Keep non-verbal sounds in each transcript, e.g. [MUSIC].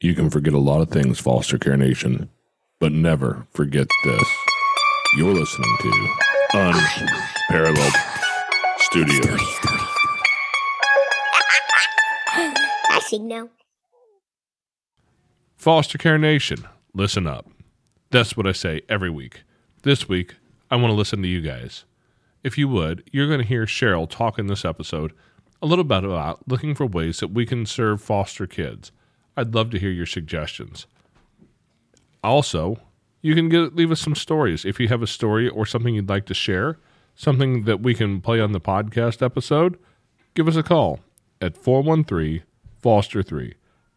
You can forget a lot of things, Foster Care Nation, but never forget this. You're listening to Unparalleled Studios. I signal. Foster Care Nation, listen up. That's what I say every week. This week, I want to listen to you guys. If you would, you're going to hear Cheryl talk in this episode a little bit about looking for ways that we can serve foster kids. I'd love to hear your suggestions. Also, you can get, leave us some stories. If you have a story or something you'd like to share, something that we can play on the podcast episode, give us a call at 413 Foster 3.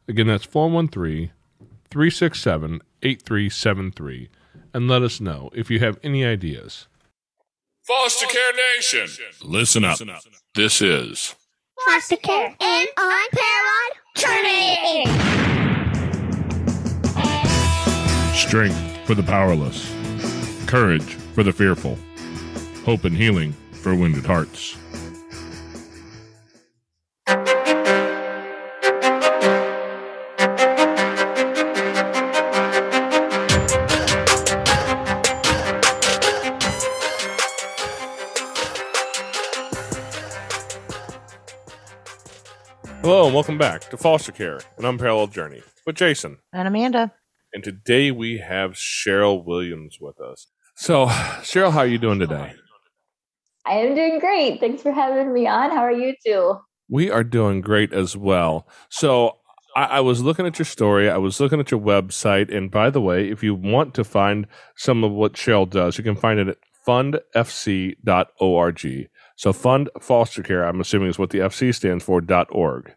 Again, that's 413 367 8373. And let us know if you have any ideas. Foster Care Nation, listen up. This is Foster care and unparalleled journey. Strength for the powerless, courage for the fearful, hope and healing for wounded hearts. Welcome back to Foster Care, an unparalleled journey with Jason. And Amanda. And today we have Cheryl Williams with us. So, Cheryl, how are you doing today? I am doing great. Thanks for having me on. How are you two? We are doing great as well. So, I, I was looking at your story, I was looking at your website. And by the way, if you want to find some of what Cheryl does, you can find it at fundfc.org. So, Fund Foster Care, I'm assuming is what the FC stands for, .org.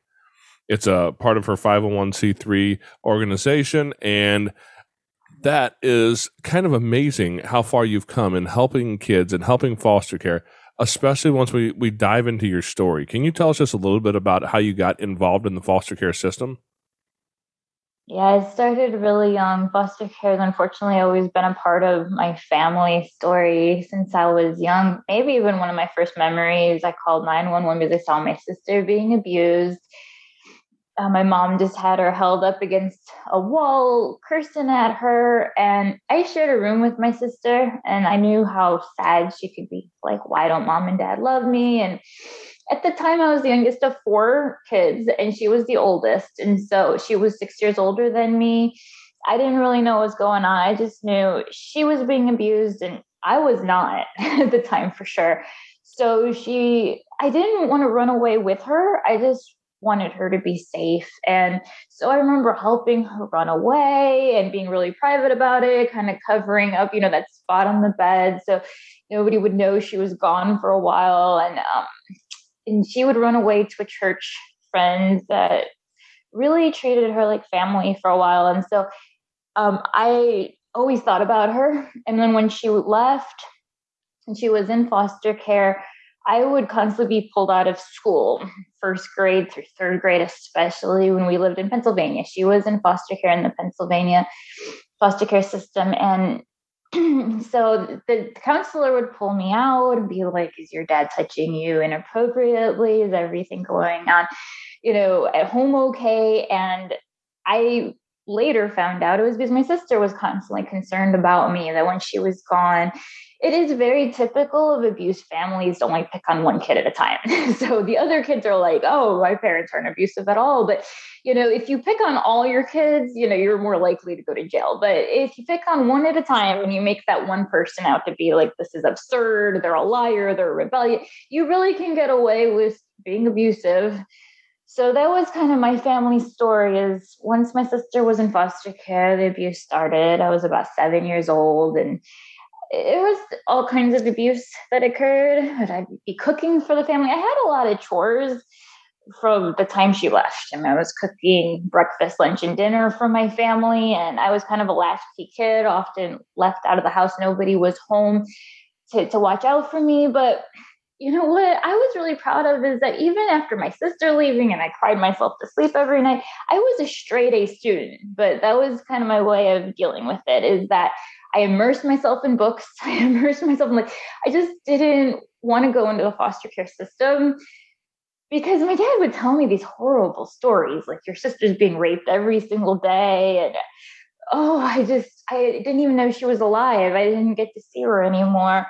It's a part of her 501c3 organization. And that is kind of amazing how far you've come in helping kids and helping foster care, especially once we, we dive into your story. Can you tell us just a little bit about how you got involved in the foster care system? Yeah, I started really young. Foster care has unfortunately always been a part of my family story since I was young. Maybe even one of my first memories, I called 911 because I saw my sister being abused uh, my mom just had her held up against a wall, cursing at her. And I shared a room with my sister, and I knew how sad she could be. Like, why don't mom and dad love me? And at the time, I was the youngest of four kids, and she was the oldest. And so she was six years older than me. I didn't really know what was going on. I just knew she was being abused, and I was not [LAUGHS] at the time for sure. So she, I didn't want to run away with her. I just wanted her to be safe. And so I remember helping her run away and being really private about it, kind of covering up, you know, that spot on the bed. So nobody would know she was gone for a while. And, um, and she would run away to a church friend that really treated her like family for a while. And so um, I always thought about her. And then when she left and she was in foster care, I would constantly be pulled out of school, first grade through third grade, especially when we lived in Pennsylvania. She was in foster care in the Pennsylvania foster care system. And [CLEARS THROAT] so the counselor would pull me out and be like, Is your dad touching you inappropriately? Is everything going on, you know, at home okay? And I later found out it was because my sister was constantly concerned about me, that when she was gone, it is very typical of abuse families to only pick on one kid at a time. [LAUGHS] so the other kids are like, oh, my parents aren't abusive at all. But, you know, if you pick on all your kids, you know, you're more likely to go to jail. But if you pick on one at a time and you make that one person out to be like, this is absurd, they're a liar, they're a rebellious, you really can get away with being abusive. So that was kind of my family story is once my sister was in foster care, the abuse started. I was about seven years old and it was all kinds of abuse that occurred. I'd be cooking for the family. I had a lot of chores from the time she left. I mean, I was cooking breakfast, lunch, and dinner for my family, and I was kind of a latchkey kid, often left out of the house. Nobody was home to, to watch out for me. But you know what I was really proud of is that even after my sister leaving and I cried myself to sleep every night, I was a straight A student. But that was kind of my way of dealing with it is that I immersed myself in books. [LAUGHS] I immersed myself in like I just didn't want to go into the foster care system because my dad would tell me these horrible stories, like your sister's being raped every single day. And oh, I just, I didn't even know she was alive. I didn't get to see her anymore.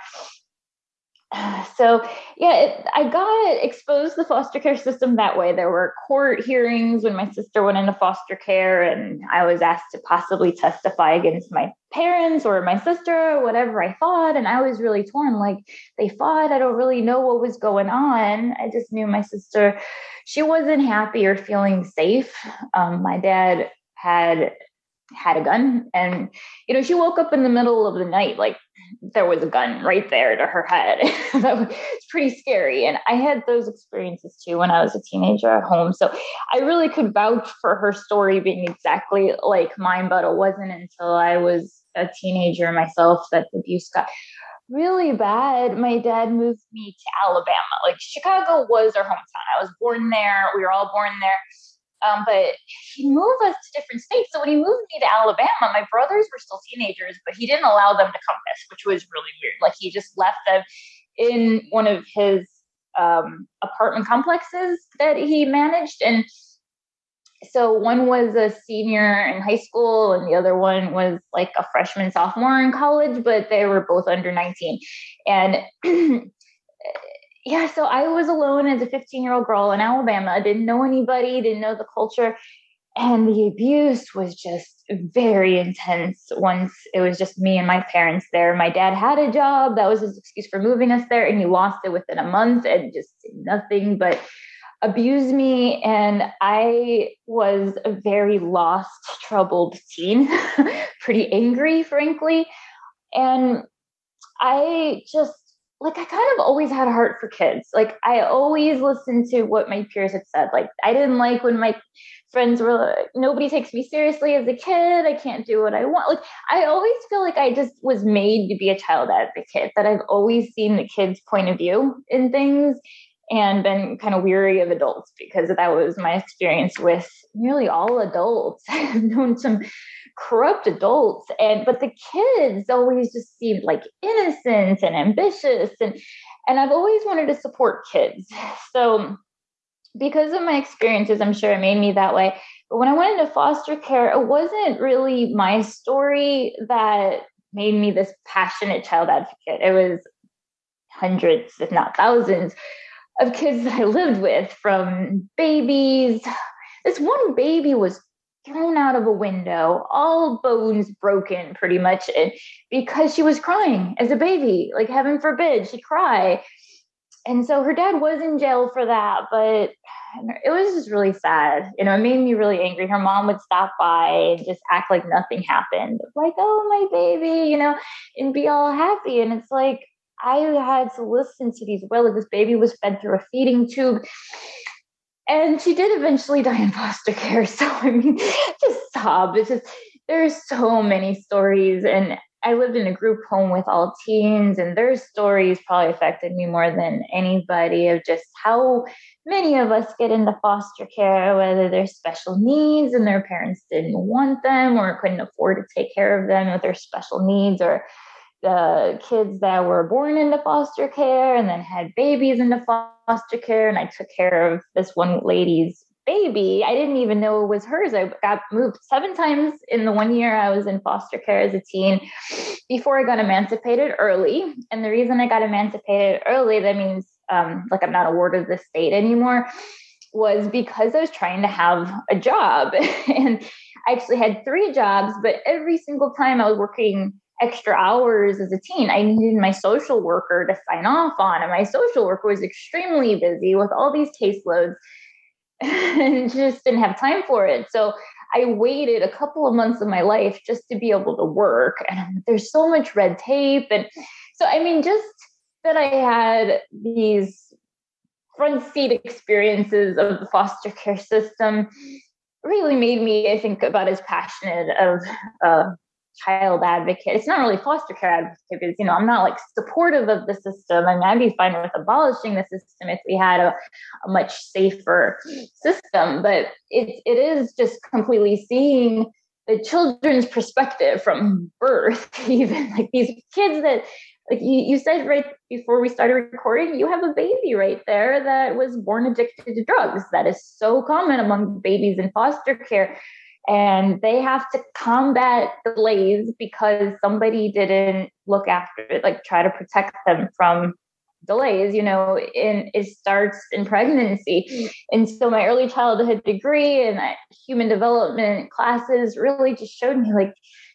[SIGHS] so yeah it, i got exposed to the foster care system that way. There were court hearings when my sister went into foster care and i was asked to possibly testify against my parents or my sister whatever i thought and i was really torn. Like they fought. I don't really know what was going on. I just knew my sister she wasn't happy or feeling safe. Um, my dad had had a gun and you know she woke up in the middle of the night like there was a gun right there to her head. [LAUGHS] That was pretty scary. And i had those experiences too when i was a teenager at home. So i really could vouch for her story being exactly like mine but it wasn't until i was a teenager myself that the abuse got really bad. My dad moved me to alabama. Like chicago was our hometown. I was born there. We were all born there um, but he moved us to different states. So when he moved me to Alabama, my brothers were still teenagers, but he didn't allow them to come with, which was really weird. Like he just left them in one of his um, apartment complexes that he managed. And so one was a senior in high school and the other one was like a freshman sophomore in college but they were both under 19 and [CLEARS THROAT] yeah, so I was alone as a 15 year old girl in Alabama. I didn't know anybody, didn't know the culture. And the abuse was just very intense once it was just me and my parents there. My dad had a job. That was his excuse for moving us there. And he lost it within a month and just nothing but abuse me. And I was a very lost, troubled teen, [LAUGHS] pretty angry, frankly. And I just like I kind of always had a heart for kids. Like I always listened to what my peers had said. Like I didn't like when my friends were like, nobody takes me seriously as a kid. I can't do what I want. Like I always feel like I just was made to be a child advocate, that I've always seen the kids' point of view in things and been kind of weary of adults because that was my experience with nearly all adults. [LAUGHS] I've known some corrupt adults and but the kids always just seemed like innocent and ambitious and and I've always wanted to support kids. [LAUGHS] So because of my experiences, I'm sure it made me that way. But when I went into foster care, it wasn't really my story that made me this passionate child advocate. It was hundreds, if not thousands, of kids [LAUGHS] that I lived with from babies. This one baby was thrown out of a window, all bones broken pretty much, and because she was crying as a baby. Like heaven forbid she cry. And so her dad was in jail for that, but it was just really sad. You know, it made me really angry. Her mom would stop by and just act like nothing happened. Like, oh my baby, you know, and be all happy. And it's like I had to listen to these well, this baby was fed through a feeding tube and she did eventually die in foster care. [LAUGHS] So I mean, just sob. It's just there's so many stories, and I lived in a group home with all teens, and their stories probably affected me more than anybody of just how many of us get into foster care, whether they're special needs and their parents didn't want them or couldn't afford to take care of them with their special needs, or the kids that were born into foster care and then had babies into foster care. And I took care of this one lady's baby. I didn't even know it was hers. I got moved seven times in the one year I was in foster care as a teen before I got emancipated early. And the reason I got emancipated early, that means um, like I'm not a ward of the state anymore, was because I was trying to have a job. [LAUGHS] and I actually had three jobs, but every single time I was working extra hours as a teen. I needed my social worker to sign off on, and my social worker was extremely busy with all these caseloads [LAUGHS] and just didn't have time for it. So I waited a couple of months of my life just to be able to work. And there's so much red tape. And so, I mean, just that I had these front seat experiences of the foster care system really made me, I think, about as passionate of uh, child advocate. It's not really foster care advocate because, you know, I'm not like supportive of the system. I mean, I'd be fine with abolishing the system if we had a, a much safer system. But it, it is just completely seeing the children's perspective from birth, [LAUGHS] even like these kids that like you, you said right before we started recording, you have a baby right there that was born addicted to drugs. That is so common among babies in foster care. And they have to combat delays because somebody didn't look after it, like try to protect them from delays, you know, in it starts in pregnancy. And so my early childhood degree and human development classes really just showed me like,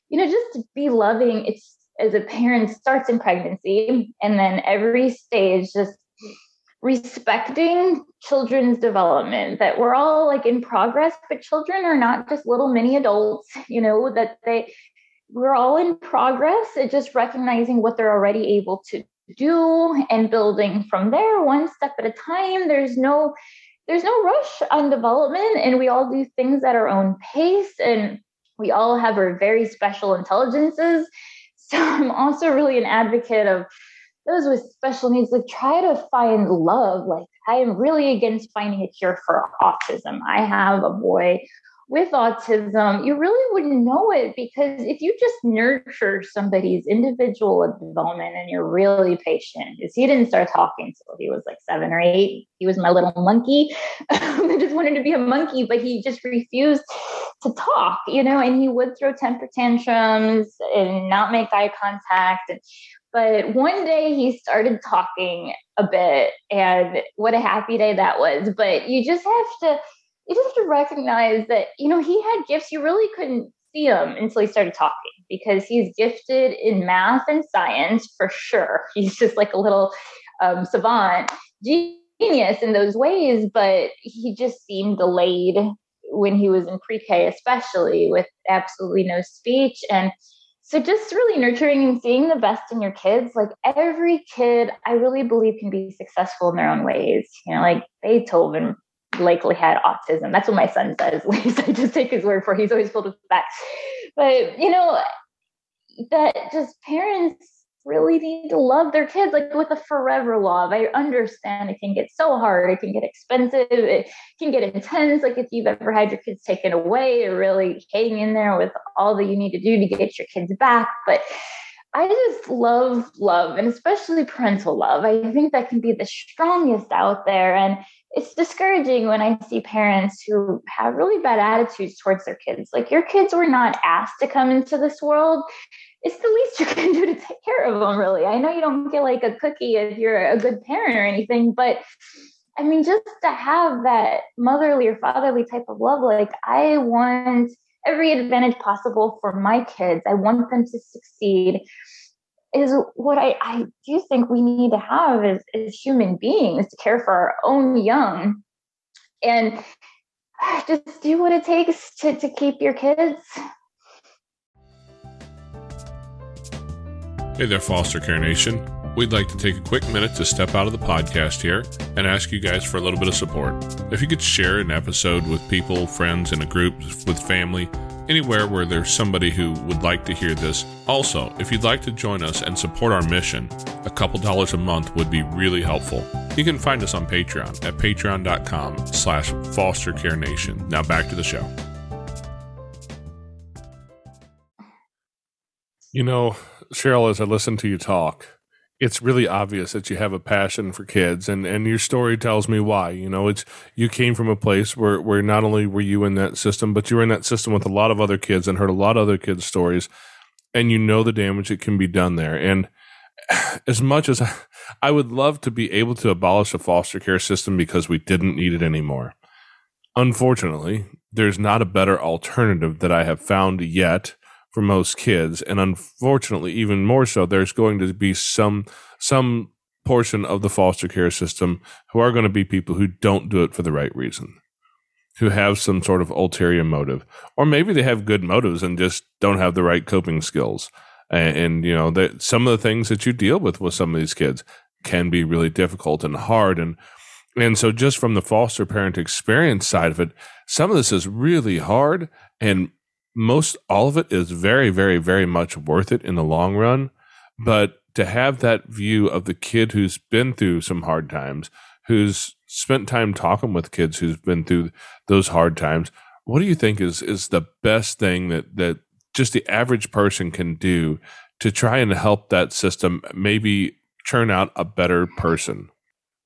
you know, just to be loving, it's as a parent starts in pregnancy and then every stage just respecting children's development that we're all like in progress but children are not just little mini adults you know that they we're all in progress it's just recognizing what they're already able to do and building from there one step at a time. There's no there's no rush on development and we all do things at our own pace and we all have our very special intelligences. [LAUGHS] So i'm also really an advocate of those with special needs like try to find love like i am really against finding a cure for autism i have a boy with autism, you really wouldn't know it because if you just nurture somebody's individual development and you're really patient, because he didn't start talking until he was like seven or eight. He was my little monkey. [LAUGHS] I just wanted to be a monkey, but he just refused to talk, you know, and he would throw temper tantrums and not make eye contact. And, but one day he started talking a bit, and what a happy day that was. But you just have to you just have to recognize that, you know, he had gifts you really couldn't see him until he started talking because he's gifted in math and science for sure. [LAUGHS] He's just like a little um, savant, genius in those ways, but he just seemed delayed when he was in pre K, especially with absolutely no speech. And so just really nurturing and seeing the best in your kids like every kid i really believe can be successful in their own ways you know like beethoven likely had autism. That's what my son says. [LAUGHS] At least I just take his word for it. He's always filled with facts. But you know, that just parents really need to love their kids like with a forever love. I understand it can get so hard, it can get expensive, it can get intense. Like if you've ever had your kids taken away, or really hang in there with all that you need to do to get your kids back. But I just love love and especially parental love. I think that can be the strongest out there. And it's discouraging when I see parents who have really bad attitudes towards their kids. Like, your kids were not asked to come into this world. It's the least you can do to take care of them, really. I know you don't get like a cookie if you're a good parent or anything, but I mean, just to have that motherly or fatherly type of love, like, I want every advantage possible for my kids. I want them to succeed is what I, I do think we need to have as, as human beings to care for our own young and ah, just do what it takes to, to keep your kids. Hey there, Foster Care Nation. We'd like to take a quick minute to step out of the podcast here and ask you guys for a little bit of support. If you could share an episode with people, friends, in a group, with family, anywhere where there's somebody who would like to hear this. Also, if you'd like to join us and support our mission, a couple dollars a month would be really helpful. You can find us on Patreon at patreon.com slash fostercarenation. Now back to the show. You know, Cheryl, as I listen to you talk, it's really obvious that you have a passion for kids and, and your story tells me why. You know, it's you came from a place where, where not only were you in that system, but you were in that system with a lot of other kids and heard a lot of other kids' stories and you know the damage that can be done there. And [SIGHS] as much as I, [LAUGHS] I would love to be able to abolish the foster care system because we didn't need it anymore. Unfortunately, there's not a better alternative that I have found yet for most kids and unfortunately even more so there's going to be some some portion of the foster care system who are going to be people who don't do it for the right reason who have some sort of ulterior motive or maybe they have good motives and just don't have the right coping skills. And, and you know that some of the things that you deal with with some of these kids can be really difficult and hard and and so just from the foster parent experience side of it some of this is really hard and most all of it is very, very, very much worth it in the long run. Mm-hmm. But to have that view of the kid who's been through some hard times, who's spent time talking with kids who's been through those hard times, what do you think is is the best thing that that just the average person can do to try and help that system maybe turn out a better person?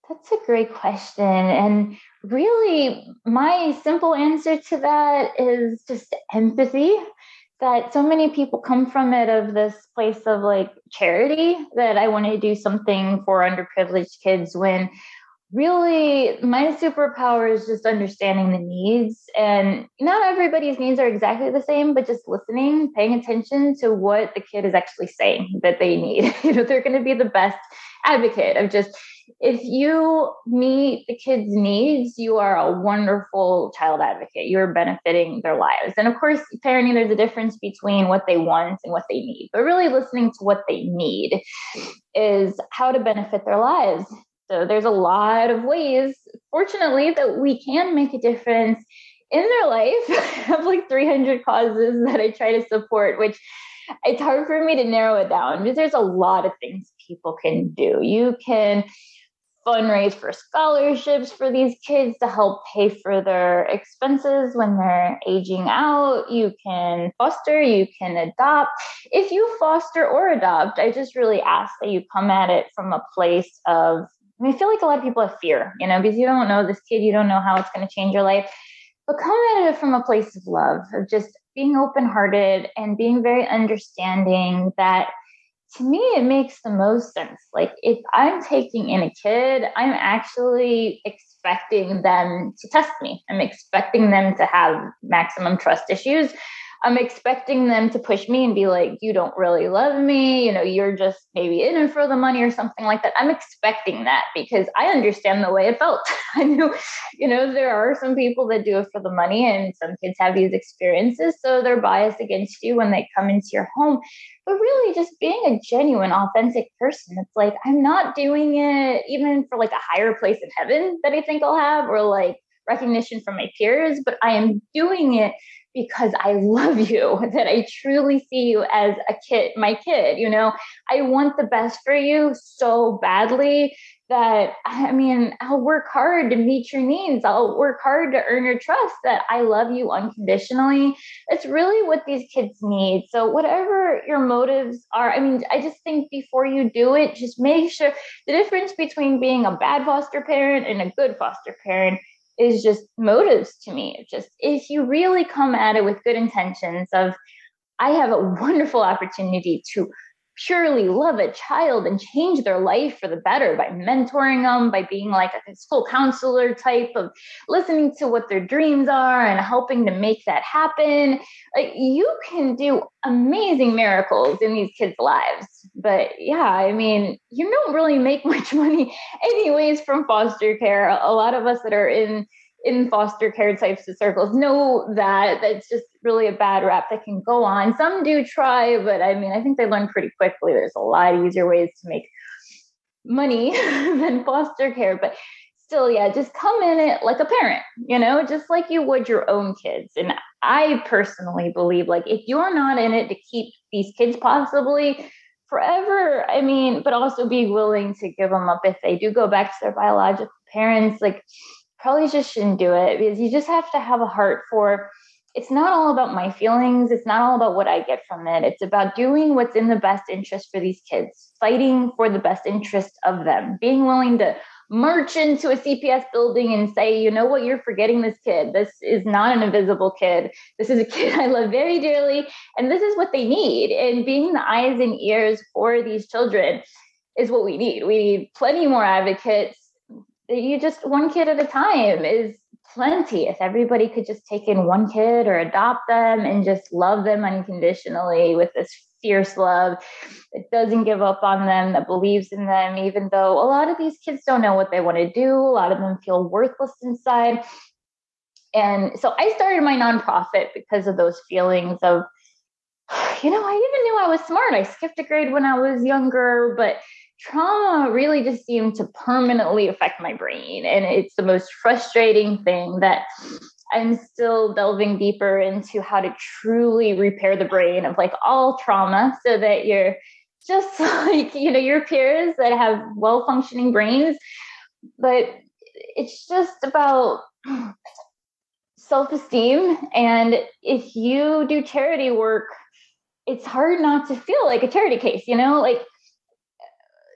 That's a great question. And really, my simple answer to that is just empathy. That so many people come from it of this place of like charity that I want to do something for underprivileged kids when really my superpower is just understanding the needs and not everybody's needs are exactly the same but just listening paying attention to what the kid is actually saying that they need [LAUGHS] you know they're going to be the best advocate of just if you meet the kids needs you are a wonderful child advocate. You're benefiting their lives. And of course parenting there's a difference between what they want and what they need. But really listening to what they need is how to benefit their lives. So there's a lot of ways, fortunately, that we can make a difference in their life. [LAUGHS] I have like 300 causes that I try to support, which it's hard for me to narrow it down because there's a lot of things people can do. You can fundraise for scholarships for these kids to help pay for their expenses when they're aging out. You can foster, you can adopt. If you foster or adopt, I just really ask that you come at it from a place of I, mean, I feel like a lot of people have fear, you know, because you don't know this kid, you don't know how it's going to change your life. But come at it from a place of love, of just being open hearted and being very understanding that to me it makes the most sense. Like if I'm taking in a kid, I'm actually expecting them to test me. I'm expecting them to have maximum trust issues. I'm expecting them to push me and be like, you don't really love me. You know, you're just maybe in it for the money or something like that. I'm expecting that because I understand the way it felt. [LAUGHS] I knew, you know, there are some people that do it for the money and some kids have these experiences. So they're biased against you when they come into your home. But really, just being a genuine, authentic person. It's like, I'm not doing it even for like a higher place in heaven that I think I'll have or like recognition from my peers, but I am doing it because I love you, [LAUGHS] that I truly see you as a kid, my kid. You know, I want the best for you so badly that I mean, I'll work hard to meet your needs. I'll work hard to earn your trust that I love you unconditionally. It's really what these kids need. So, whatever your motives are, I mean, I just think before you do it, just make sure the difference between being a bad foster parent and a good foster parent is just motives to me. It's just if you really come at it with good intentions of I have a wonderful opportunity to purely love a child and change their life for the better by mentoring them, by being like a school counselor type of listening to what their dreams are and helping to make that happen. Like you can do amazing miracles in these kids' lives. But yeah, I mean, you don't really make [LAUGHS] much money anyways from foster care. A lot of us that are in in foster care types of circles know that that's just really a bad rap that can go on. Some do try, but I mean, I think they learn pretty quickly. There's a lot easier ways to make money [LAUGHS] than foster care, but still, yeah, just come in it like a parent, you know, just like you would your own kids. And I personally believe, like, if you're not in it to keep these kids possibly forever, I mean, but also be willing to give them up if they do go back to their biological parents, like probably just shouldn't do it because you just have to have a heart for it's not all about my feelings. It's not all about what I get from it. It's about doing what's in the best interest for these kids, fighting for the best interest of them, being willing to march into a CPS building and say, you know what, you're forgetting this kid. This is not an invisible kid. This is a [LAUGHS] kid I love very dearly. And this is what they need. And being the eyes and ears for these children is what we need. We need plenty more advocates you just one kid at a time is plenty. If everybody could just take in one kid or adopt them and just love them unconditionally with this fierce love that doesn't give up on them, that believes in them, even though a lot of these kids don't know what they want to do. A lot of them feel worthless inside. And so I started my nonprofit because of those feelings of, [SIGHS] you know, I even knew I was smart. I skipped a grade when I was younger, but trauma really just seemed to permanently affect my brain. And it's the most frustrating thing that I'm still delving deeper into how to truly repair the brain of like all trauma so that you're just [LAUGHS] like, you know, your peers that have well functioning brains. But it's just about [CLEARS THROAT] self esteem. And if you do charity work, it's hard not to feel like a charity case, you know, like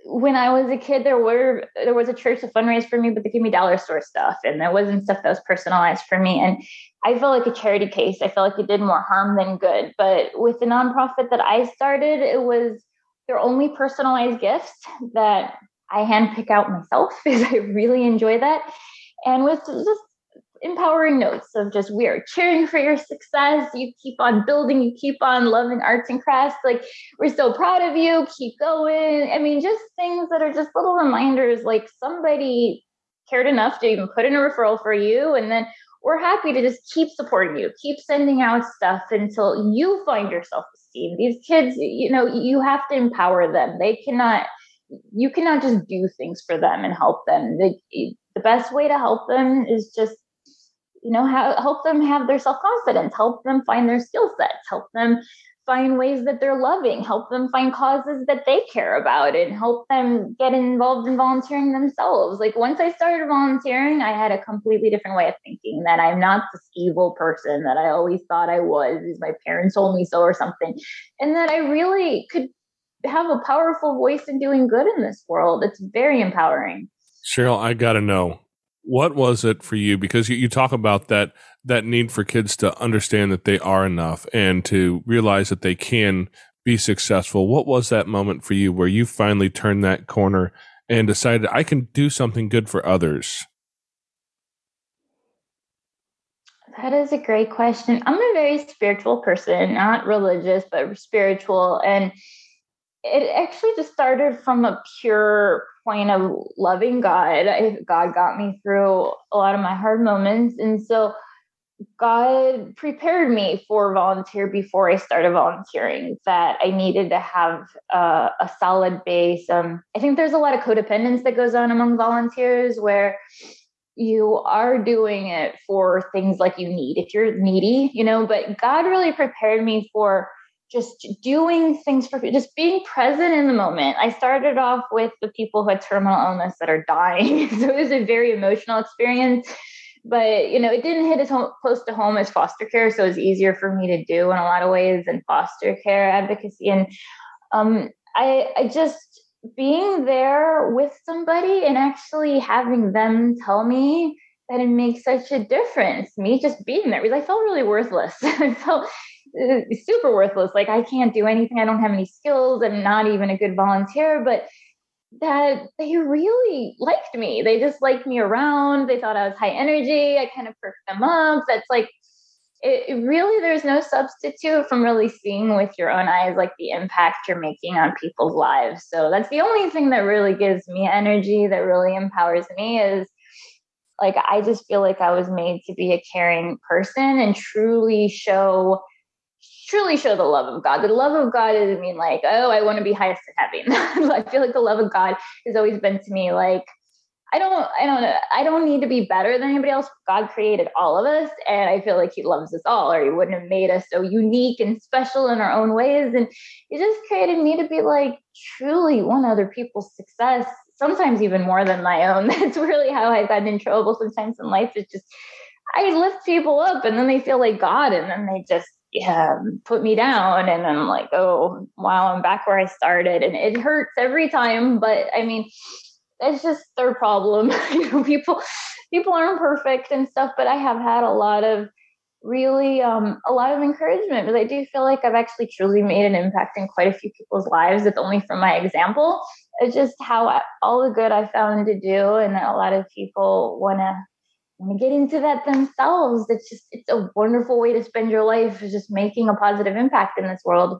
when I was a kid, there were there was a church to fundraise for me, but they gave me dollar store stuff, and there wasn't stuff that was personalized for me. And I felt like a charity case. I felt like it did more harm than good. But with the nonprofit that I started, it was their only personalized gifts that I handpick out myself [LAUGHS] because I really enjoy that. And with just empowering notes of just we are cheering for your success. You keep on building, you keep on loving arts and crafts. Like we're so proud of you. Keep going. I mean, just things that are just little reminders like somebody cared enough to even put in a referral for you. And then we're happy to just keep supporting you, keep sending out stuff until you find your self esteem. These kids, you know, you have to empower them. They cannot, you cannot just do things for them and help them. The, the best way to help them is just you know help them have their self-confidence help them find their skill sets help them find ways that they're loving help them find causes that they care about and help them get involved in volunteering themselves. Like once i started volunteering i had a completely different way of thinking that i'm not this evil person that i always thought i was as my parents told me so or something and that i really could have a powerful voice in doing good in this world. It's very empowering. Cheryl i gotta know what was it for you? Because you, you, talk about that that need for kids to understand that they are enough and to realize that they can be successful. What was that moment for you where you finally turned that corner and decided i can do something good for others that is a great question. I'm a very spiritual person not religious but spiritual. And it actually just started from a pure point of loving God. I, God got me through a lot of my hard moments. And so God prepared me for volunteer before I started volunteering, that I needed to have uh, a solid base. Um, I think there's a lot of codependence that goes on among volunteers where you are doing it for things like you need if you're needy you know but god really prepared me for just doing things for just being present in the moment. I started off with the people who had terminal illness that are dying. [LAUGHS] so it was a very emotional experience. But you know, it didn't hit as home, close to home as foster care, so it was easier for me to do in a lot of ways than foster care advocacy. And um, I, I just being there with somebody and actually having them tell me that it makes such a difference. Me just being there I felt really worthless. [LAUGHS] I felt [LAUGHS] super worthless. Like I can't do anything. I don't have any skills. I'm not even a good volunteer. But that they really liked me. They just liked me around. They thought I was high energy. I kind of perked them up. That's like it, really there's no substitute from really seeing with your own eyes like the impact you're making on people's lives. So that's the only thing that really gives me energy that really empowers me is like I just feel like I was made to be a caring person and truly show truly show the love of God. The love of God doesn't mean like, oh, I want to be highest in heaven. [LAUGHS] I feel like the love of God has always been to me like, I don't, I don't. I don't need to be better than anybody else. God created all of us, and I feel like He loves us all, or He wouldn't have made us so unique and special in our own ways. And He just created me to be like truly one other people's success, sometimes even more than my own. [LAUGHS] That's really how I've gotten in trouble sometimes in life. It's just I lift people up, and then they feel like God, and then they just yeah, put me down. And I'm like, oh, wow, I'm back where I started. And it hurts every time. But I mean, it's just their problem. [LAUGHS] you know, people people aren't perfect and stuff, but I have had a lot of really um, a lot of encouragement because I do feel like I've actually truly made an impact in quite a few people's lives. It's only from my example. It's just how I, all the good I found to do, and a lot of people want to want to get into that themselves. It's just it's a wonderful way to spend your life, is just making a positive impact in this world.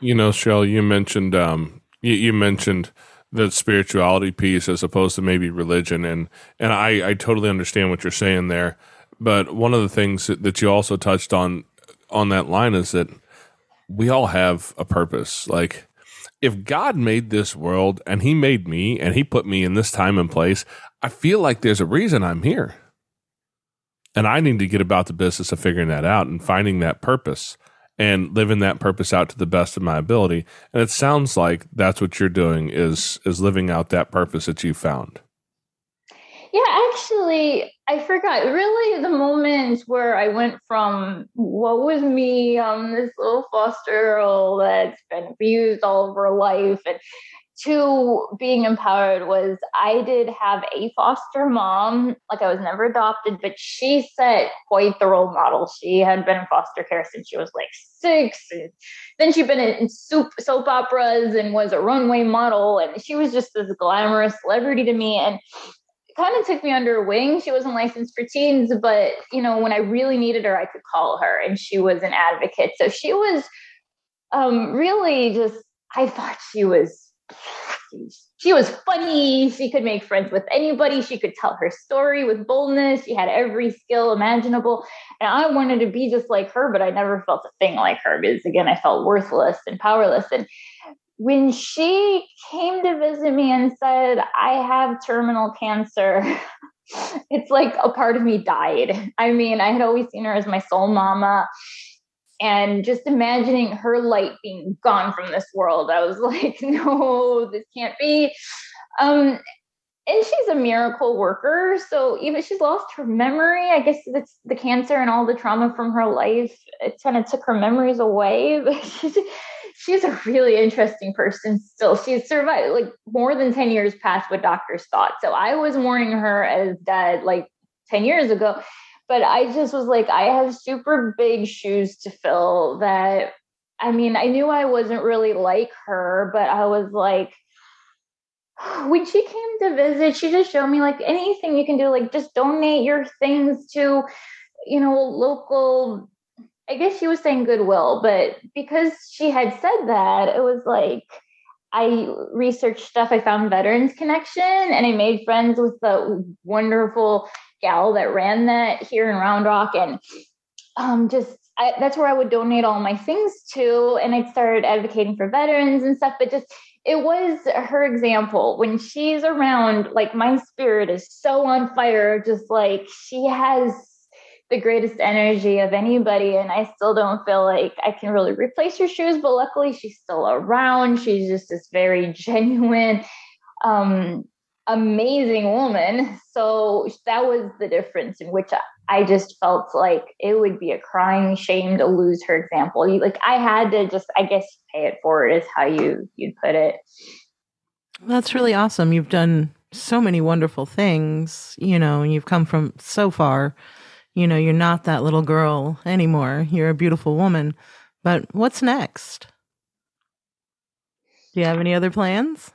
You know, Cheryl, you mentioned um, you, you mentioned the spirituality piece as opposed to maybe religion, and and I I totally understand what you're saying there. But one of the things that you also touched on on that line is that we all have a purpose. Like if God made this world and he made me and he put me in this time and place, I feel like there's a reason I'm here. And I need to get about the business of figuring that out and finding that purpose and living that purpose out to the best of my ability. And it sounds like that's what you're doing is is living out that purpose that you found. Yeah, actually, I forgot really the moment where I went from what was me, um, this little foster girl that's been abused all of her life, and to being empowered was I did have a foster mom. Like I was never adopted, but she set quite the role model. She had been in foster care since she was like six. And then she'd been in soap, soap operas and was a runway model. And she was just this glamorous celebrity to me. And kind of took me under her wing. She wasn't licensed for teens, but you know, when I really needed her, I could call her and she was an advocate. So she was um, really just, I thought she was she was funny. She could make friends with anybody. She could tell her story with boldness. She had every skill imaginable. And I wanted to be just like her, but I never felt a thing like her because, again, I felt worthless and powerless. And when she came to visit me and said, I have terminal cancer, [LAUGHS] it's like a part of me died. I mean, I had always seen her as my soul mama and just imagining her light being gone from this world i was [LAUGHS] like no this can't be. Um and she's a miracle worker so even she's lost her memory. I guess it's the cancer and all the trauma from her life it kind of took her memories away [LAUGHS] but she's, she's a really interesting person still. She's survived like more than 10 years past what doctors thought. So i was mourning her as dead like 10 years ago but I just was like, I have super big shoes to fill that I mean, I knew I wasn't really like her, but I was like, [SIGHS] when she came to visit, she just showed me like anything you can do, like just donate your things to, you know, local. I guess she was saying goodwill, but because she had said that, it was like I researched stuff. I found Veterans Connection and I made friends with the wonderful gal that ran that here in Round Rock, and um, just I, that's where I would donate all my things to, and I started advocating for veterans and stuff. But just it was her example when she's around. Like my spirit is so on fire, just like she has the greatest energy of anybody and i still don't feel like i can really replace her shoes but luckily she's still around she's just this very [LAUGHS] genuine um amazing woman. So that was the difference in which I just felt like it would be a crying shame to lose her example. Like I had to just, I guess, pay it forward is how you you'd put it. That's really awesome. You've done so many wonderful things, you know, and you've come from so far. You know, you're not that little girl anymore. You're a beautiful woman. But what's next? Do you have any other plans?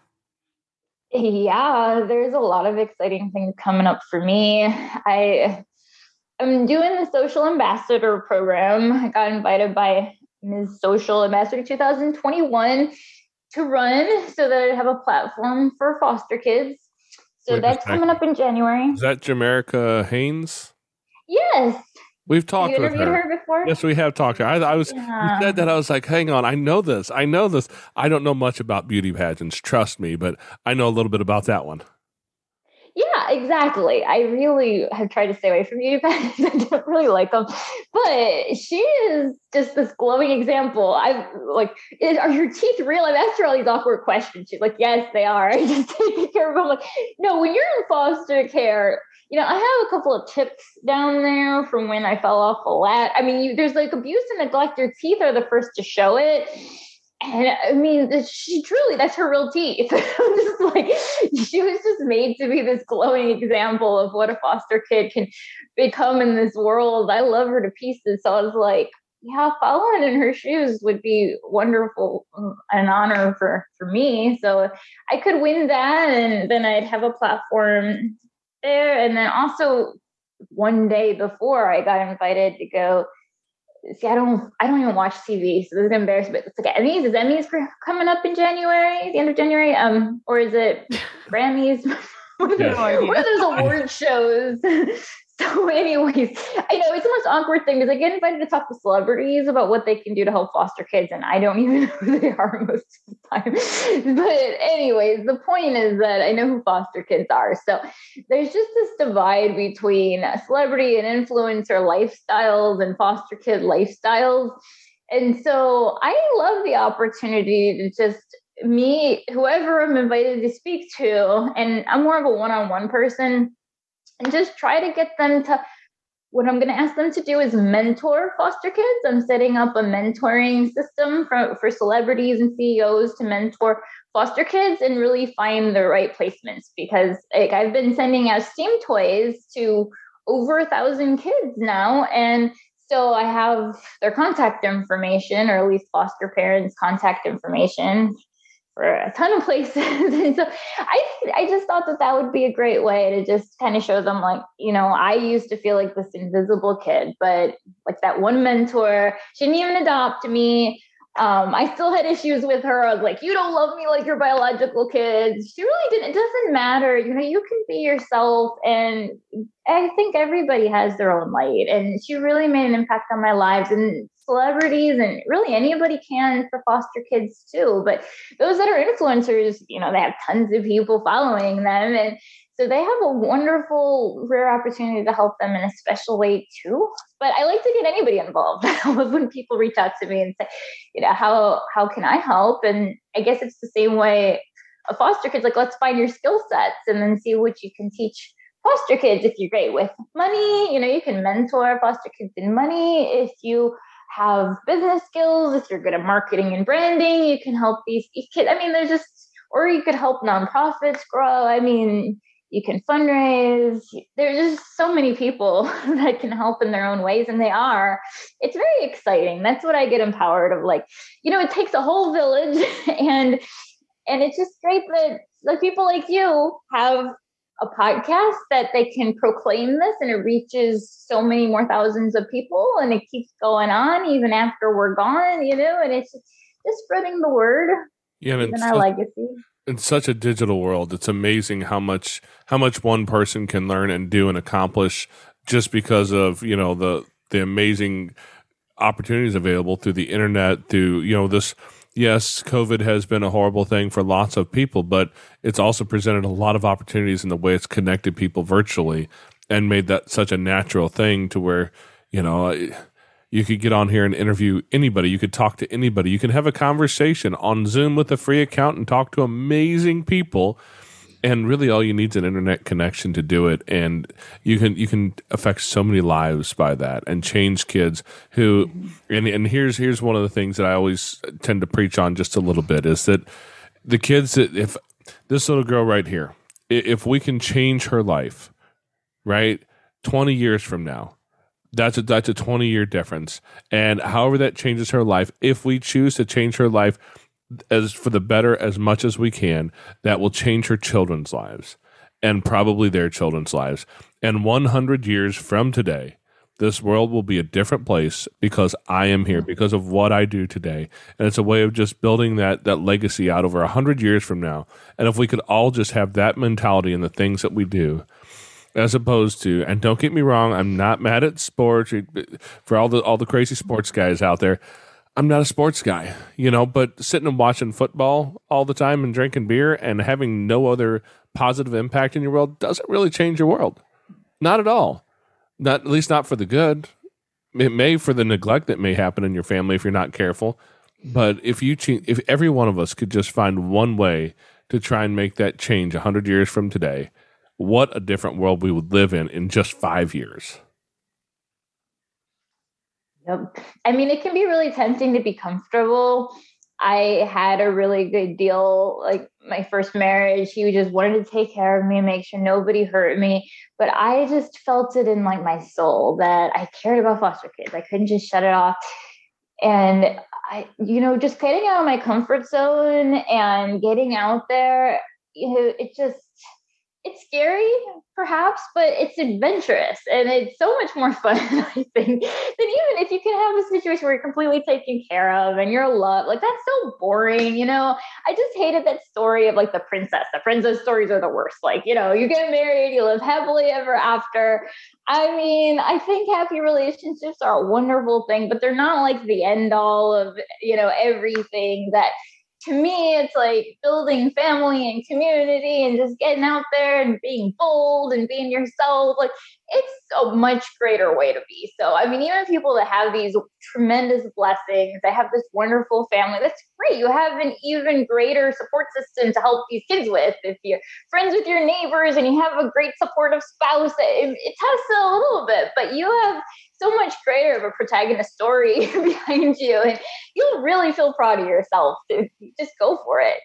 Yeah, there's a lot of exciting things coming up for me. I I'm doing the social ambassador program. I got invited by Ms. Social Ambassador 2021 to run so that I have a platform for foster kids. So Wait that's coming up in January. Is that Jamaica Haynes? Yes. We've talked you with her. her. before. Yes, we have talked to her. I, I was yeah. you said that I was like, hang on, I know this. I know this. I don't know much about beauty pageants, trust me, but I know a little bit about that one. Yeah, exactly. I really have tried to stay away from beauty [LAUGHS] pageants. I don't really like them, but she is just this glowing example. I'm like, are your teeth real? I've asked her all these awkward questions. She's like, yes, they are. [LAUGHS] I just take care of them. I'm like, no, when you're in foster care, you know, I have a couple of tips down there from when I fell off a lat. I mean, you, there's like abuse and neglect. Your teeth are the first to show it. And I mean, she truly, that's her real teeth. [LAUGHS] I'm just like, she was just made to be this glowing example of what a foster kid can become in this world. I love her to pieces. So I was like, yeah, following in her shoes would be wonderful, um, an honor for for me. So I could win that, and then I'd have a platform there. And then also one day before I got invited to go see I don't I don't even watch TV, so this is embarrassing. But it's like Emmys. Is Emmys coming up in January, the end of January? Um, or is it [LAUGHS] Grammys? [LAUGHS] what are those award shows? [LAUGHS] [LAUGHS] So, anyways, I know it's the most awkward thing because I get invited to talk to celebrities about what they can do to help foster kids, and I don't [LAUGHS] even know who they are most of the time. [LAUGHS] But, anyways, the point is that I know who foster kids are. So, there's just this divide between celebrity and influencer lifestyles and foster kid lifestyles. And so, I love the opportunity to just meet whoever I'm invited to speak to. And I'm more of a one on one person and just try to get them to what I'm going to ask them to do is mentor foster kids. I'm setting up a mentoring system for, for celebrities and CEOs to mentor foster kids and really find the right placements because like I've been sending out STEAM toys to over a thousand kids now and so I have their contact information or at least foster parents contact information for a ton of places. and [LAUGHS] so I I just thought that that would be a great way to just kind of show them like, you know, I used to feel like this invisible kid, but like that one mentor, she didn't even adopt me. Um, I still had issues with her. I was like, you don't love me like your biological kids. She really didn't. It doesn't matter. You know, you can be yourself. And I think everybody has their own light. And she really made an impact on my lives. And celebrities and really anybody can for foster kids too. But those that are influencers, you know, they have tons of people following them. And so they have a wonderful, rare opportunity to help them in a special way too. But I like to get anybody involved. [LAUGHS] when people reach out to me and say, you know, how how can I help? And I guess it's the same way a foster kid's like, let's find your skill sets and then see what you can teach foster kids if you're great with money. You know, you can mentor foster kids in money. If you have business skills, if you're good at marketing and branding, you can help these, these kids. I mean, there's just, or you could help nonprofits grow. I mean, you can fundraise. There's just so many people [LAUGHS] that can help in their own ways, and they are. It's very exciting. That's what I get empowered of. Like, you know, it takes a whole village, [LAUGHS] and and it's just great that like people like you have a podcast that they can proclaim this and it reaches so many more thousands of people and it keeps going on even after we're gone, you know, and it's just, spreading the word. Yeah, and our legacy. In such a digital world, it's amazing how much how much one person can learn and do and accomplish just because of, you know, the the amazing opportunities available through the internet, through, you know, this yes, COVID has been a horrible thing for lots of people, but it's also presented a lot of opportunities in the way it's connected people virtually and made that such a natural thing to where, you know, you could get on here and interview anybody. You could talk to anybody. You can have a conversation on Zoom with a free account and talk to amazing people and really all you need is an internet connection to do it and you can you can affect so many lives by that and change kids who and and here's here's one of the things that I always tend to preach on just a little bit is that the kids that if this little girl right here if we can change her life right 20 years from now that's a that's a 20 year difference and however that changes her life if we choose to change her life as for the better as much as we can that will change her children's lives and probably their children's lives. And 100 years from today, this world will be a different place because I am here, because of what I do today. And it's a way of just building that, that legacy out over 100 years from now. And if we could all just have that mentality in the things that we do, as opposed to, and don't get me wrong, I'm not mad at sports for all the all the crazy sports guys out there. I'm not a sports guy, you know, but sitting and watching football all the time and drinking beer and having no other positive impact in your world doesn't really change your world. Not at all. Not at least not for the good. It may for the neglect that may happen in your family if you're not careful. But if you if every one of us could just find one way to try and make that change 100 years from today, what a different world we would live in in just 5 years. Yep. I mean, it can be really tempting to be comfortable. I had a really good deal, like my first marriage. He just wanted to take care of me and make sure nobody hurt me. But I just felt it in like my soul that I cared about foster kids. I couldn't just shut it off. And I, you know, just getting out of my comfort zone and getting out there, you know, it just it's scary perhaps but it's adventurous and it's so much more [LAUGHS] fun i think than even if you can have a situation where you're completely taken care of and you're loved like that's so boring you know? I just hated that story of like the princess. The princess stories are the worst like you know you get married you live happily ever after. I mean i think happy relationships are a wonderful thing but they're not like the end all of you know everything that to me, it's like building family and community and just getting out there and being bold and being yourself. Like it's a much greater way to be. So, I mean, even people that have these tremendous blessings, they have this wonderful family. That's great. You have an even greater support system to help these kids with. If you're friends with your neighbors and you have a great supportive spouse, it, it tests a little bit, but you have so much greater of a protagonist story [LAUGHS] behind you and you'll really feel proud of yourself just go for it.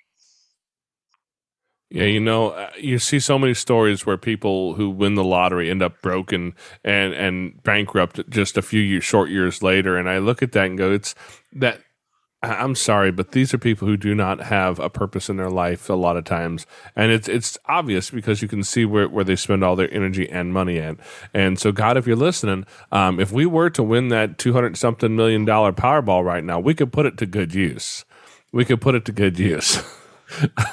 Yeah, you know, uh, you see so many stories where people who win the lottery end up broken and and bankrupt just a few years, short years later, and I look at that and go, it's that I'm sorry, but these are people who do not have a purpose in their life a lot of times, and it's it's obvious because you can see where, where they spend all their energy and money at. And so, God, if you're listening, um, if we were to win that two hundred something million dollar Powerball right now, we could put it to good use. We could put it to good use. [LAUGHS]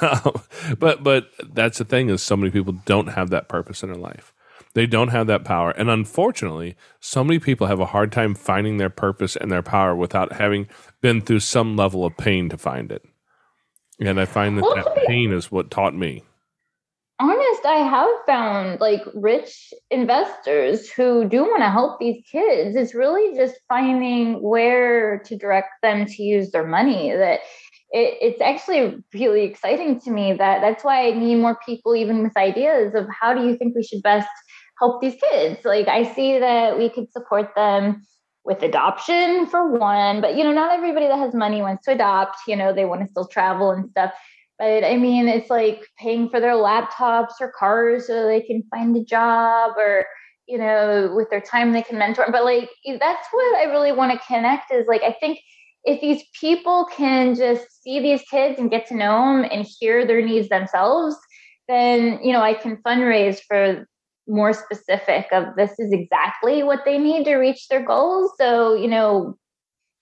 but but that's the thing is so many people don't have that purpose in their life. They don't have that power. And unfortunately, so many people have a hard time finding their purpose and their power without having been through some level of pain to find it. And I find that well, that pain is what taught me. Honest, I have found like rich investors who do want to help these kids. It's really just finding where to direct them to use their money. That it, it's actually really exciting to me that that's why I need more people, even with ideas of how do you think we should best help these kids. Like I see that we could support them with adoption for one, but you know, not everybody that has money wants to adopt, you know, they want to still travel and stuff. But I mean, it's like paying for their laptops or cars so they can find a job or, you know, with their time they can mentor. But like, that's what I really want to connect is like, I think if these people can just see these kids and get to know them and hear their needs themselves, then, you know, I can fundraise for more specific of this is exactly what they need to reach their goals. So, you know,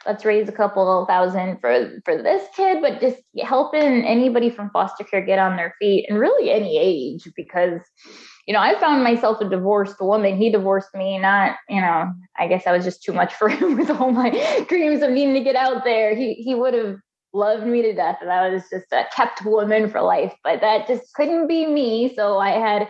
let's raise a couple thousand for for this kid, but just helping anybody from foster care get on their feet and really any age because you know, I found myself a divorced woman. He divorced me, not, you know, I guess I was just too much for [LAUGHS] him with all my dreams of needing to get out there. He he would have loved me to death and I was just a kept woman for life, but that just couldn't be me. So I had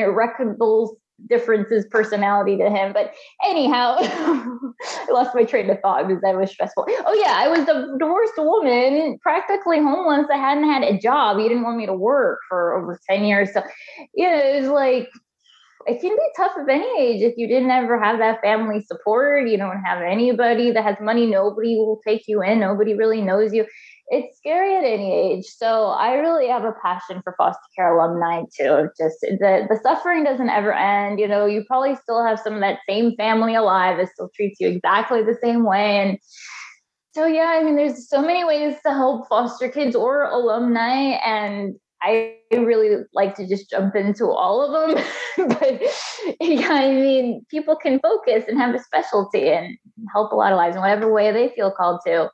irreconcilable differences personality to him. But anyhow, [LAUGHS] I lost my train of thought because that was stressful. Oh yeah, I was a divorced woman, practically homeless. I hadn't had a job. He didn't want me to work for over 10 years. So yeah, it was like it can be tough of any age if you didn't ever have that family support. You don't have anybody that has money. Nobody will take you in. Nobody really knows you it's scary at any age. So I really have a passion for foster care alumni too. Just the the suffering doesn't ever end. You know, you probably still have some of that same family alive that still treats you exactly the same way. And so yeah, I mean, there's so many ways to help foster kids or alumni, and I really like to just jump into all of them. [LAUGHS] but yeah, I mean, people can focus and have a specialty and help a lot of lives in whatever way they feel called to.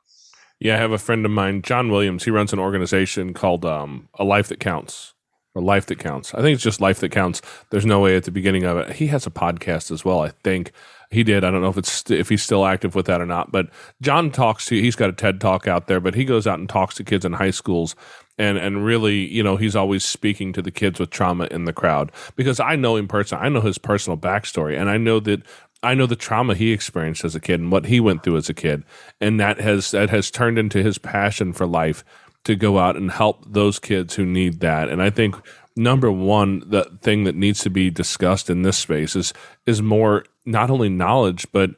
Yeah, I have a friend of mine, John Williams. He runs an organization called um, A Life That Counts or Life That Counts. I think it's just Life That Counts. There's no way at the beginning of it. He has a podcast as well, I think. He did. I don't know if it's if he's still active with that or not. But John talks to. He's got a TED talk out there, but he goes out and talks to kids in high schools, and and really, you know, he's always speaking to the kids with trauma in the crowd because I know him personally. I know his personal backstory, and I know that I know the trauma he experienced as a kid and what he went through as a kid, and that has that has turned into his passion for life to go out and help those kids who need that. And I think number one, the thing that needs to be discussed in this space is is more not only knowledge but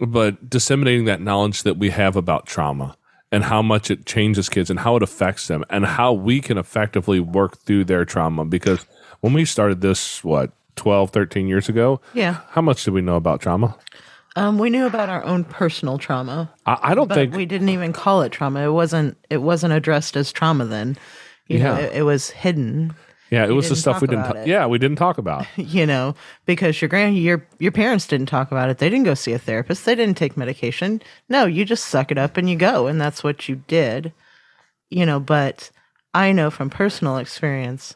but disseminating that knowledge that we have about trauma and how much it changes kids and how it affects them and how we can effectively work through their trauma because when we started this what 12, 13 years ago. Yeah. How much did we know about trauma? Um, we knew about our own personal trauma. I, I don't think we didn't even call it trauma. It wasn't. It wasn't addressed as trauma then. You yeah. know, it, it was hidden. Yeah, it was the stuff we didn't. Ta- yeah, we didn't talk about. [LAUGHS] you know, because your grand your your parents didn't talk about it. They didn't go see a therapist. They didn't take medication. No, you just suck it up and you go, and that's what you did. You know, but I know from personal experience,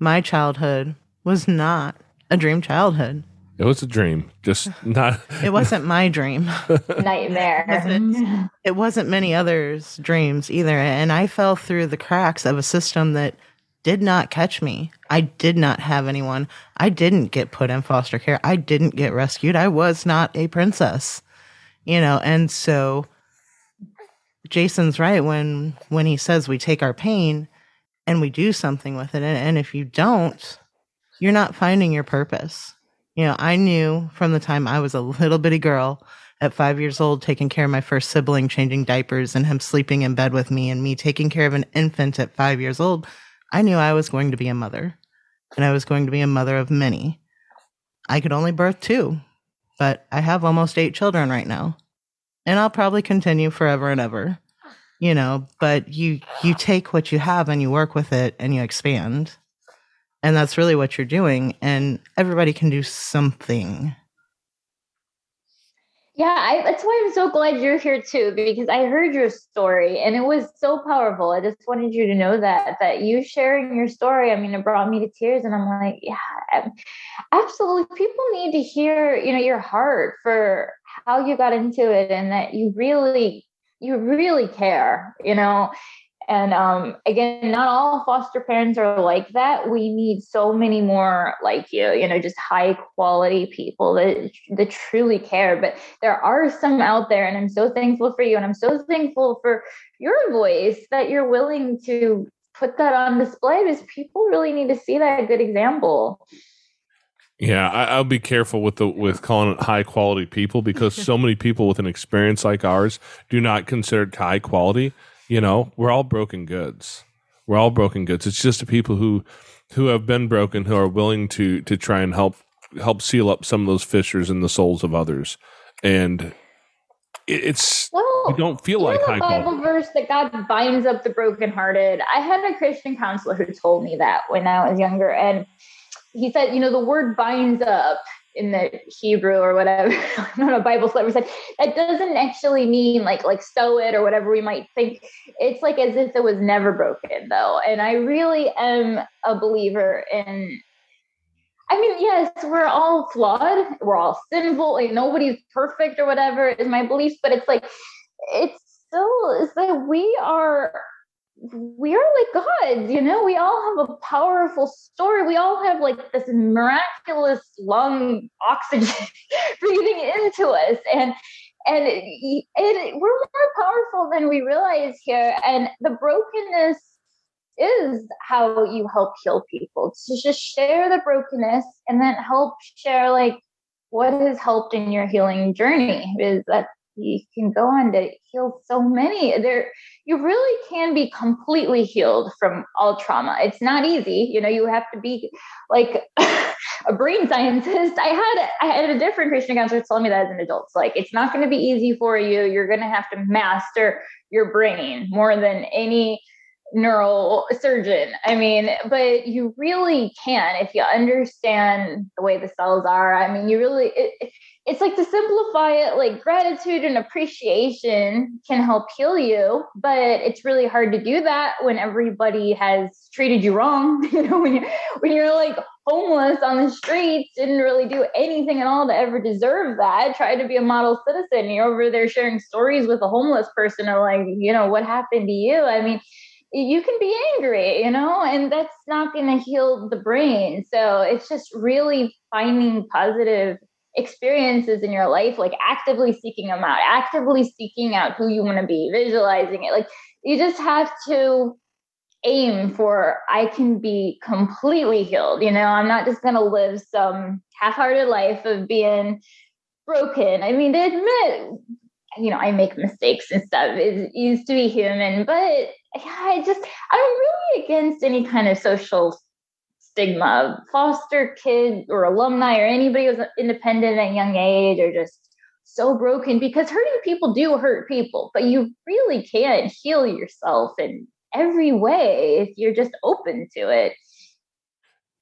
my childhood was not a dream childhood. It was a dream, just [LAUGHS] not. It wasn't my dream. Nightmare. It wasn't many others' dreams either. And I fell through the cracks of a system that did not catch me. I did not have anyone. I didn't get put in foster care. I didn't get rescued. I was not a princess. You know, and so Jason's right when when he says we take our pain and we do something with it and, and if you don't, you're not finding your purpose. You know, I knew from the time I was a little bitty girl at five years old, taking care of my first sibling, changing diapers, and him sleeping in bed with me, and me taking care of an infant at five years old, I knew I was going to be a mother. And I was going to be a mother of many. I could only birth two, but I have almost eight children right now. And I'll probably continue forever and ever. You know, but you you take what you have and you work with it and you expand. And that's really what you're doing. And everybody can do something. Yeah, I, that's why I'm so glad you're here too, because I heard your story and it was so powerful. I just wanted you to know that that you sharing your story. I mean, it brought me to tears, and I'm like, yeah, absolutely. People need to hear, you know, your heart for how you got into it, and that you really, you really care, you know. And um, again, not all foster parents are like that. We need so many more like you, you know, just high quality people that that truly care. But there are some out there, and I'm so thankful for you, and I'm so thankful for your voice that you're willing to put that on display because people really need to see that good example. Yeah, I, I'll be careful with the with calling it high quality people because [LAUGHS] so many people with an experience like ours do not consider it high quality you know, we're all broken goods. We're all broken goods. It's just the people who who have been broken who are willing to to try and help help seal up some of those fissures in the souls of others. And it's well, you don't feel like high Bible quality. verse that God binds up the brokenhearted. I had a Christian counselor who told me that when I was younger, and he said, you know, the word binds up in the Hebrew or whatever, [LAUGHS] I don't know, Bible ever said, that doesn't actually mean like like sew it or whatever we might think. It's like as if it was never broken though. And I really am a believer in I mean, yes, we're all flawed, we're all sinful, like nobody's perfect or whatever is my belief, but it's like it's still is that we are we are like gods, you know, we all have a powerful story. We all have like this miraculous lung oxygen [LAUGHS] breathing into us. And and it, it, we're more powerful than we realize here. And the brokenness is how you help heal people to just share the brokenness and then help share like what has helped in your healing journey is that you can go on to heal so many. There you really can be completely healed from all trauma. It's not easy. You know you have to be like [LAUGHS] a brain scientist. I had i had a different christian counselor tell me that as an adult. It's like it's not going to be easy for you. You're going to have to master your brain more than any neural surgeon. I mean, but you really can if you understand the way the cells are. I mean, you really, it, it's like to simplify it, like gratitude and appreciation can help heal you, but it's really hard to do that when everybody has treated you wrong. [LAUGHS] You know, when you when you're like homeless on the streets, didn't really do anything at all to ever deserve that. Try to be a model citizen. You're over there sharing stories with a homeless person or like, you know, what happened to you? I mean, you can be angry, you know, and that's not going to heal the brain. So it's just really finding positive experiences in your life, like actively seeking them out, actively seeking out who you want to be, visualizing it. Like you just have to aim for I can be completely healed. You know, I'm not just going to live some half hearted life of being broken. I mean, to admit, you know, I make mistakes and stuff. It used to be human, but yeah, I just I'm really against any kind of social stigma. Foster kid or alumni or anybody who's independent at a young age are just so broken because hurting people do hurt people, but you really can't heal yourself in every way if you're just open to it.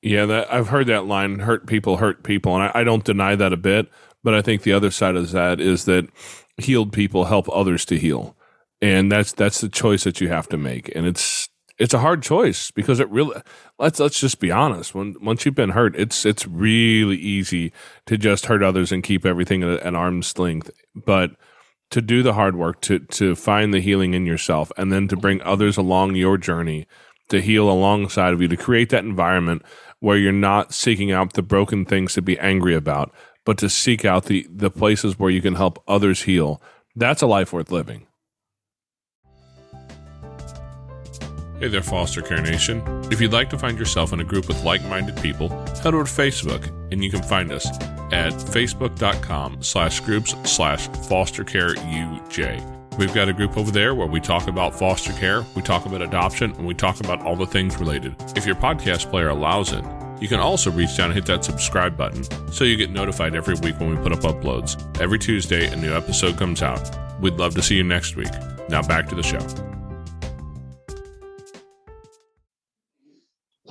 Yeah, that I've heard that line hurt people hurt people and I, I don't deny that a bit, but I think the other side of that is that healed people help others to heal and that's that's the choice that you have to make and it's it's a hard choice because it really let's let's just be honest. When once you've been hurt it's it's really easy to just hurt others and keep everything at, at arm's length. But to do the hard work to to find the healing in yourself and then to bring others along your journey to heal alongside of you to create that environment where you're not seeking out the broken things to be angry about but to seek out the the places where you can help others heal that's a life worth living Hey there, Foster Care Nation. If you'd like to find yourself in a group with like-minded people, head over to Facebook and you can find us at facebook.com slash groups slash foster care UJ. We've got a group over there where we talk about foster care, we talk about adoption, and we talk about all the things related. If your podcast player allows it, you can also reach down and hit that subscribe button so you get notified every week when we put up uploads. Every Tuesday, a new episode comes out. We'd love to see you next week. Now back to the show.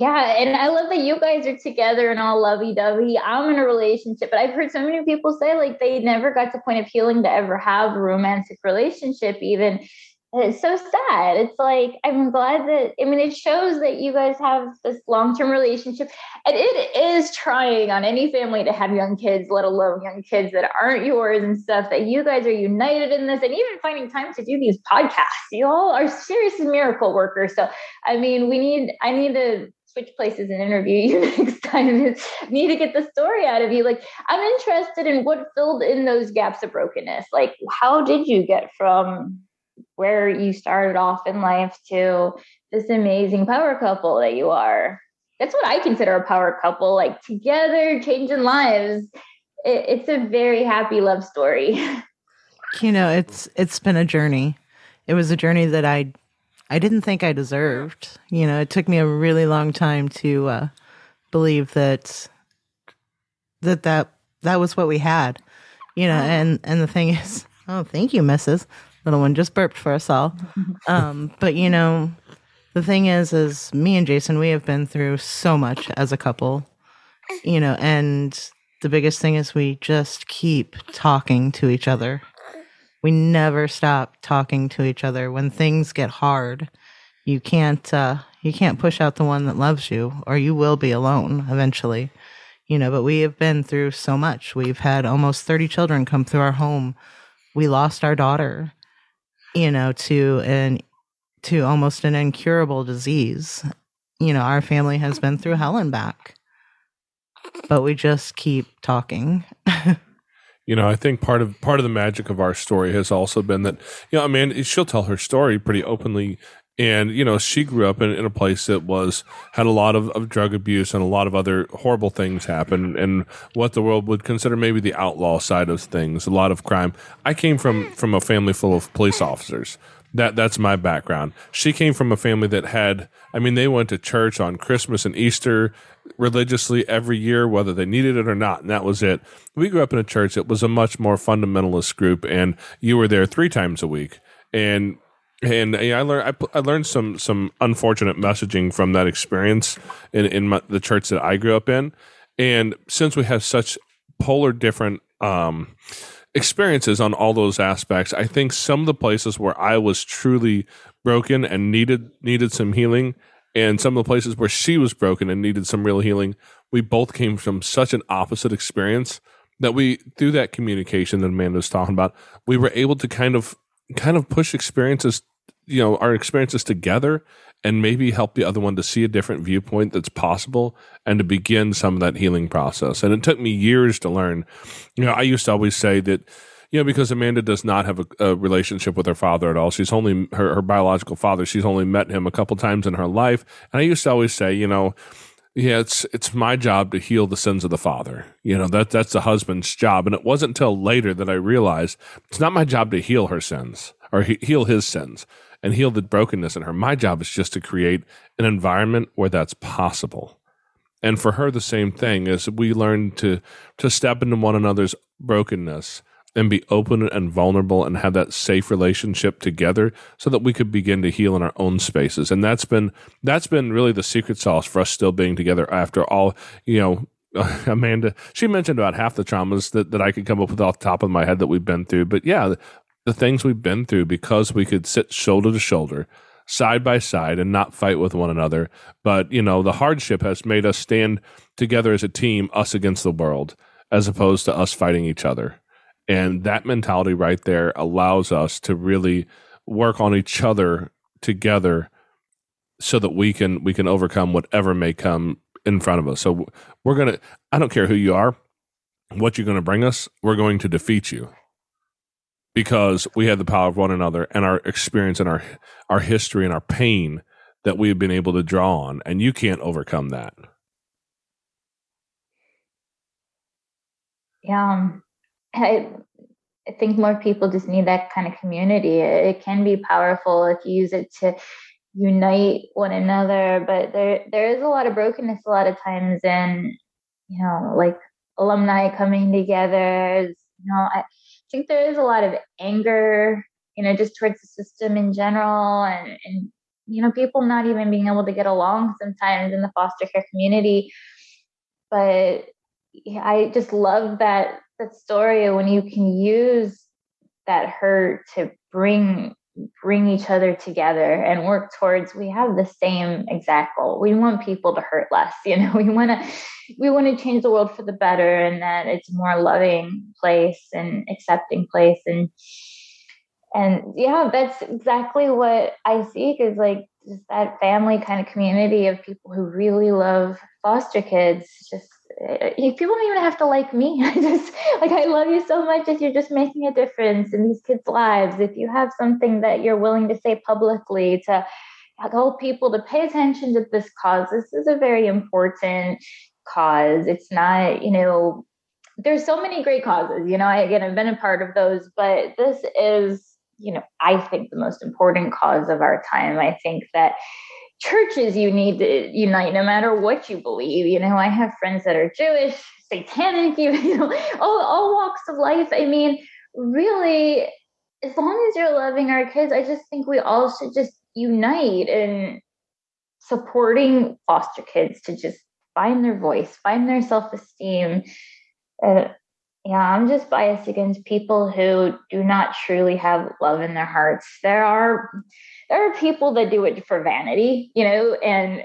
Yeah, and I love that you guys are together and all lovey dovey. I'm in a relationship, but I've heard so many people say like they never got to point of healing to ever have a romantic relationship, even. And it's so sad. It's like I'm glad that I mean it shows that you guys have this long-term relationship. And it is trying on any family to have young kids, let alone young kids that aren't yours and stuff, that you guys are united in this and even finding time to do these podcasts. You all are serious miracle workers. So I mean, we need I need to switch places and interview you [LAUGHS] next time. [LAUGHS] need to get the story out of you. Like, I'm interested in what filled in those gaps of brokenness. Like, how did you get from where you started off in life to this amazing power couple that you are? That's what I consider a power couple, like together, changing lives. It, it's a very happy love story. [LAUGHS] You know, it's it's been a journey. It was a journey that I I didn't think I deserved. You know, it took me a really long time to uh, believe that that that that was what we had. You know, and and the thing [LAUGHS] is, oh, thank you, Mrs. Little one just burped for us all. [LAUGHS] Um, but you know, the thing is, is me and Jason, we have been through so much as a couple. You know, and the biggest thing is we just keep talking to each other we never stop talking to each other. When things get hard you can't uh, you can't push out the one that loves you or you will be alone eventually. You know but we have been through so much. We've had almost 30 children come through our home. We lost our daughter you know to an to almost an incurable disease. You know our family has been through hell and back but we just keep talking [LAUGHS] you know, I think part of part of the magic of our story has also been that, you know, I mean, she'll tell her story pretty openly. And, you know, she grew up in, in a place that was, had a lot of, of drug abuse and a lot of other horrible things happen and what the world would consider maybe the outlaw side of things, a lot of crime. I came from, from a family full of police officers that that's my background. She came from a family that had I mean they went to church on Christmas and Easter religiously every year whether they needed it or not and that was it. We grew up in a church that was a much more fundamentalist group and you were there 3 times a week and and I learned I, I learned some some unfortunate messaging from that experience in in my, the church that I grew up in and since we have such polar different um experiences on all those aspects. I think some of the places where I was truly broken and needed needed some healing, and some of the places where she was broken and needed some real healing, we both came from such an opposite experience that we through that communication that Amanda was talking about, we were able to kind of kind of push experiences, you know, our experiences together and maybe help the other one to see a different viewpoint that's possible and to begin some of that healing process. And it took me years to learn. You know, I used to always say that, know, because Amanda does not have a, a relationship with her father at all. She's only her, her biological father. She's only met him a couple times in her life. And I used to always say, you know, yeah, it's it's my job to heal the sins of the father. You know that that's the husband's job, and it wasn't until later that I realized it's not my job to heal her sins or he, heal his sins and heal the brokenness in her. My job is just to create an environment where that's possible. And for her, the same thing is we learn to to step into one another's brokenness and be open and vulnerable and have that safe relationship together so that we could begin to heal in our own spaces. And that's been that's been really the secret sauce for us still being together after all, you know, [LAUGHS] Amanda, she mentioned about half the traumas that, that I could come up with off the top of my head that we've been through. But yeah, the things we've been through because we could sit shoulder to shoulder, side by side and not fight with one another. But, you know, the hardship has made us stand together as a team, us against the world, as opposed to us fighting each other. And that mentality right there allows us to really work on each other together so that we can we can overcome whatever may come in front of us. So we're going to I don't care who you are, what you're going to bring us, we're going to defeat you. Because we have the power of one another and our experience and our our history and our pain that we've been able to draw on and you can't overcome that. Yeah. Um, I, I think more people just need that kind of community. It, it can be powerful if you use it to unite one another, but there there is a lot of brokenness a lot of times and you know, like alumni coming together. You know, I think there is a lot of anger, you know, just towards the system in general and, and you know, people not even being able to get along sometimes in the foster care community. But I just love that that story when you can use that hurt to bring bring each other together and work towards we have the same exact goal. We want people to hurt less [LAUGHS] you know we want to we want to change the world for the better and that it's a more loving place and accepting place. And and yeah that's exactly what i seek is like just that family kind of community of people who really love foster kids just Eh, eh, people don't even have to like me. [LAUGHS] I just like I love you so much if you're just making a difference in these kids' lives. If you have something that you're willing to say publicly to help people to pay attention to this cause. This is a very important cause. It's not, you know, there's so many great causes. You know, I, again, I've been a part of those, but this is, you know, I think the most important cause of our time. I think that churches you need to unite no matter what you believe. You know, I have friends that are Jewish, satanic, [LAUGHS] you know, all, all walks of life. I mean, really, as long as you're loving our kids, I just think we all should just unite in supporting foster kids to just find their voice, find their self esteem. Uh, yeah, I'm just biased against people who do not truly have love in their hearts. There are there are people that do it for vanity, you know, and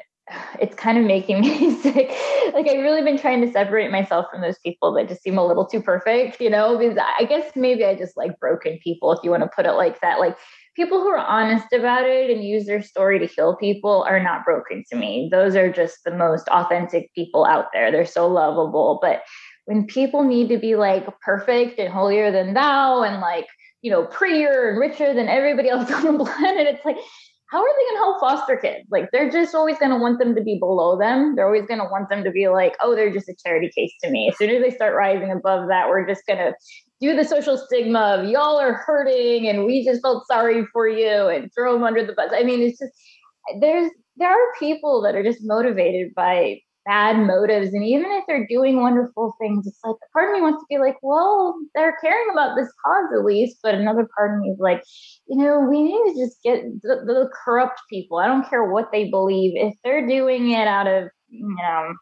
it's kind of making [LAUGHS] me sick. Like I've really been trying to separate myself from those people that just seem a little too perfect, you know, because I guess maybe I just like broken people, if you want to put it like that. Like people who are honest about it and use their story to heal people are not broken to me. Those are just the most authentic people out there. They're so lovable. But when people need to be like perfect and holier than thou and like you know, prettier and richer than everybody else [LAUGHS] on the planet. It's like, how are they going to help foster kids? Like, they're just always going to want them to be below them. They're always going to want them to be like, oh, they're just a charity case to me. As soon as they start rising above that, we're just going to do the social stigma of y'all are hurting and we just felt sorry for you and throw them under the bus. I mean, it's just, there's, there are people that are just motivated by bad motives. And even if they're doing wonderful things, it's like a part of me wants to be like, well, they're caring about this cause at least. But another part of me is like, you know, we need to just get the, the corrupt people. I don't care what they believe. If they're doing it out of, you know,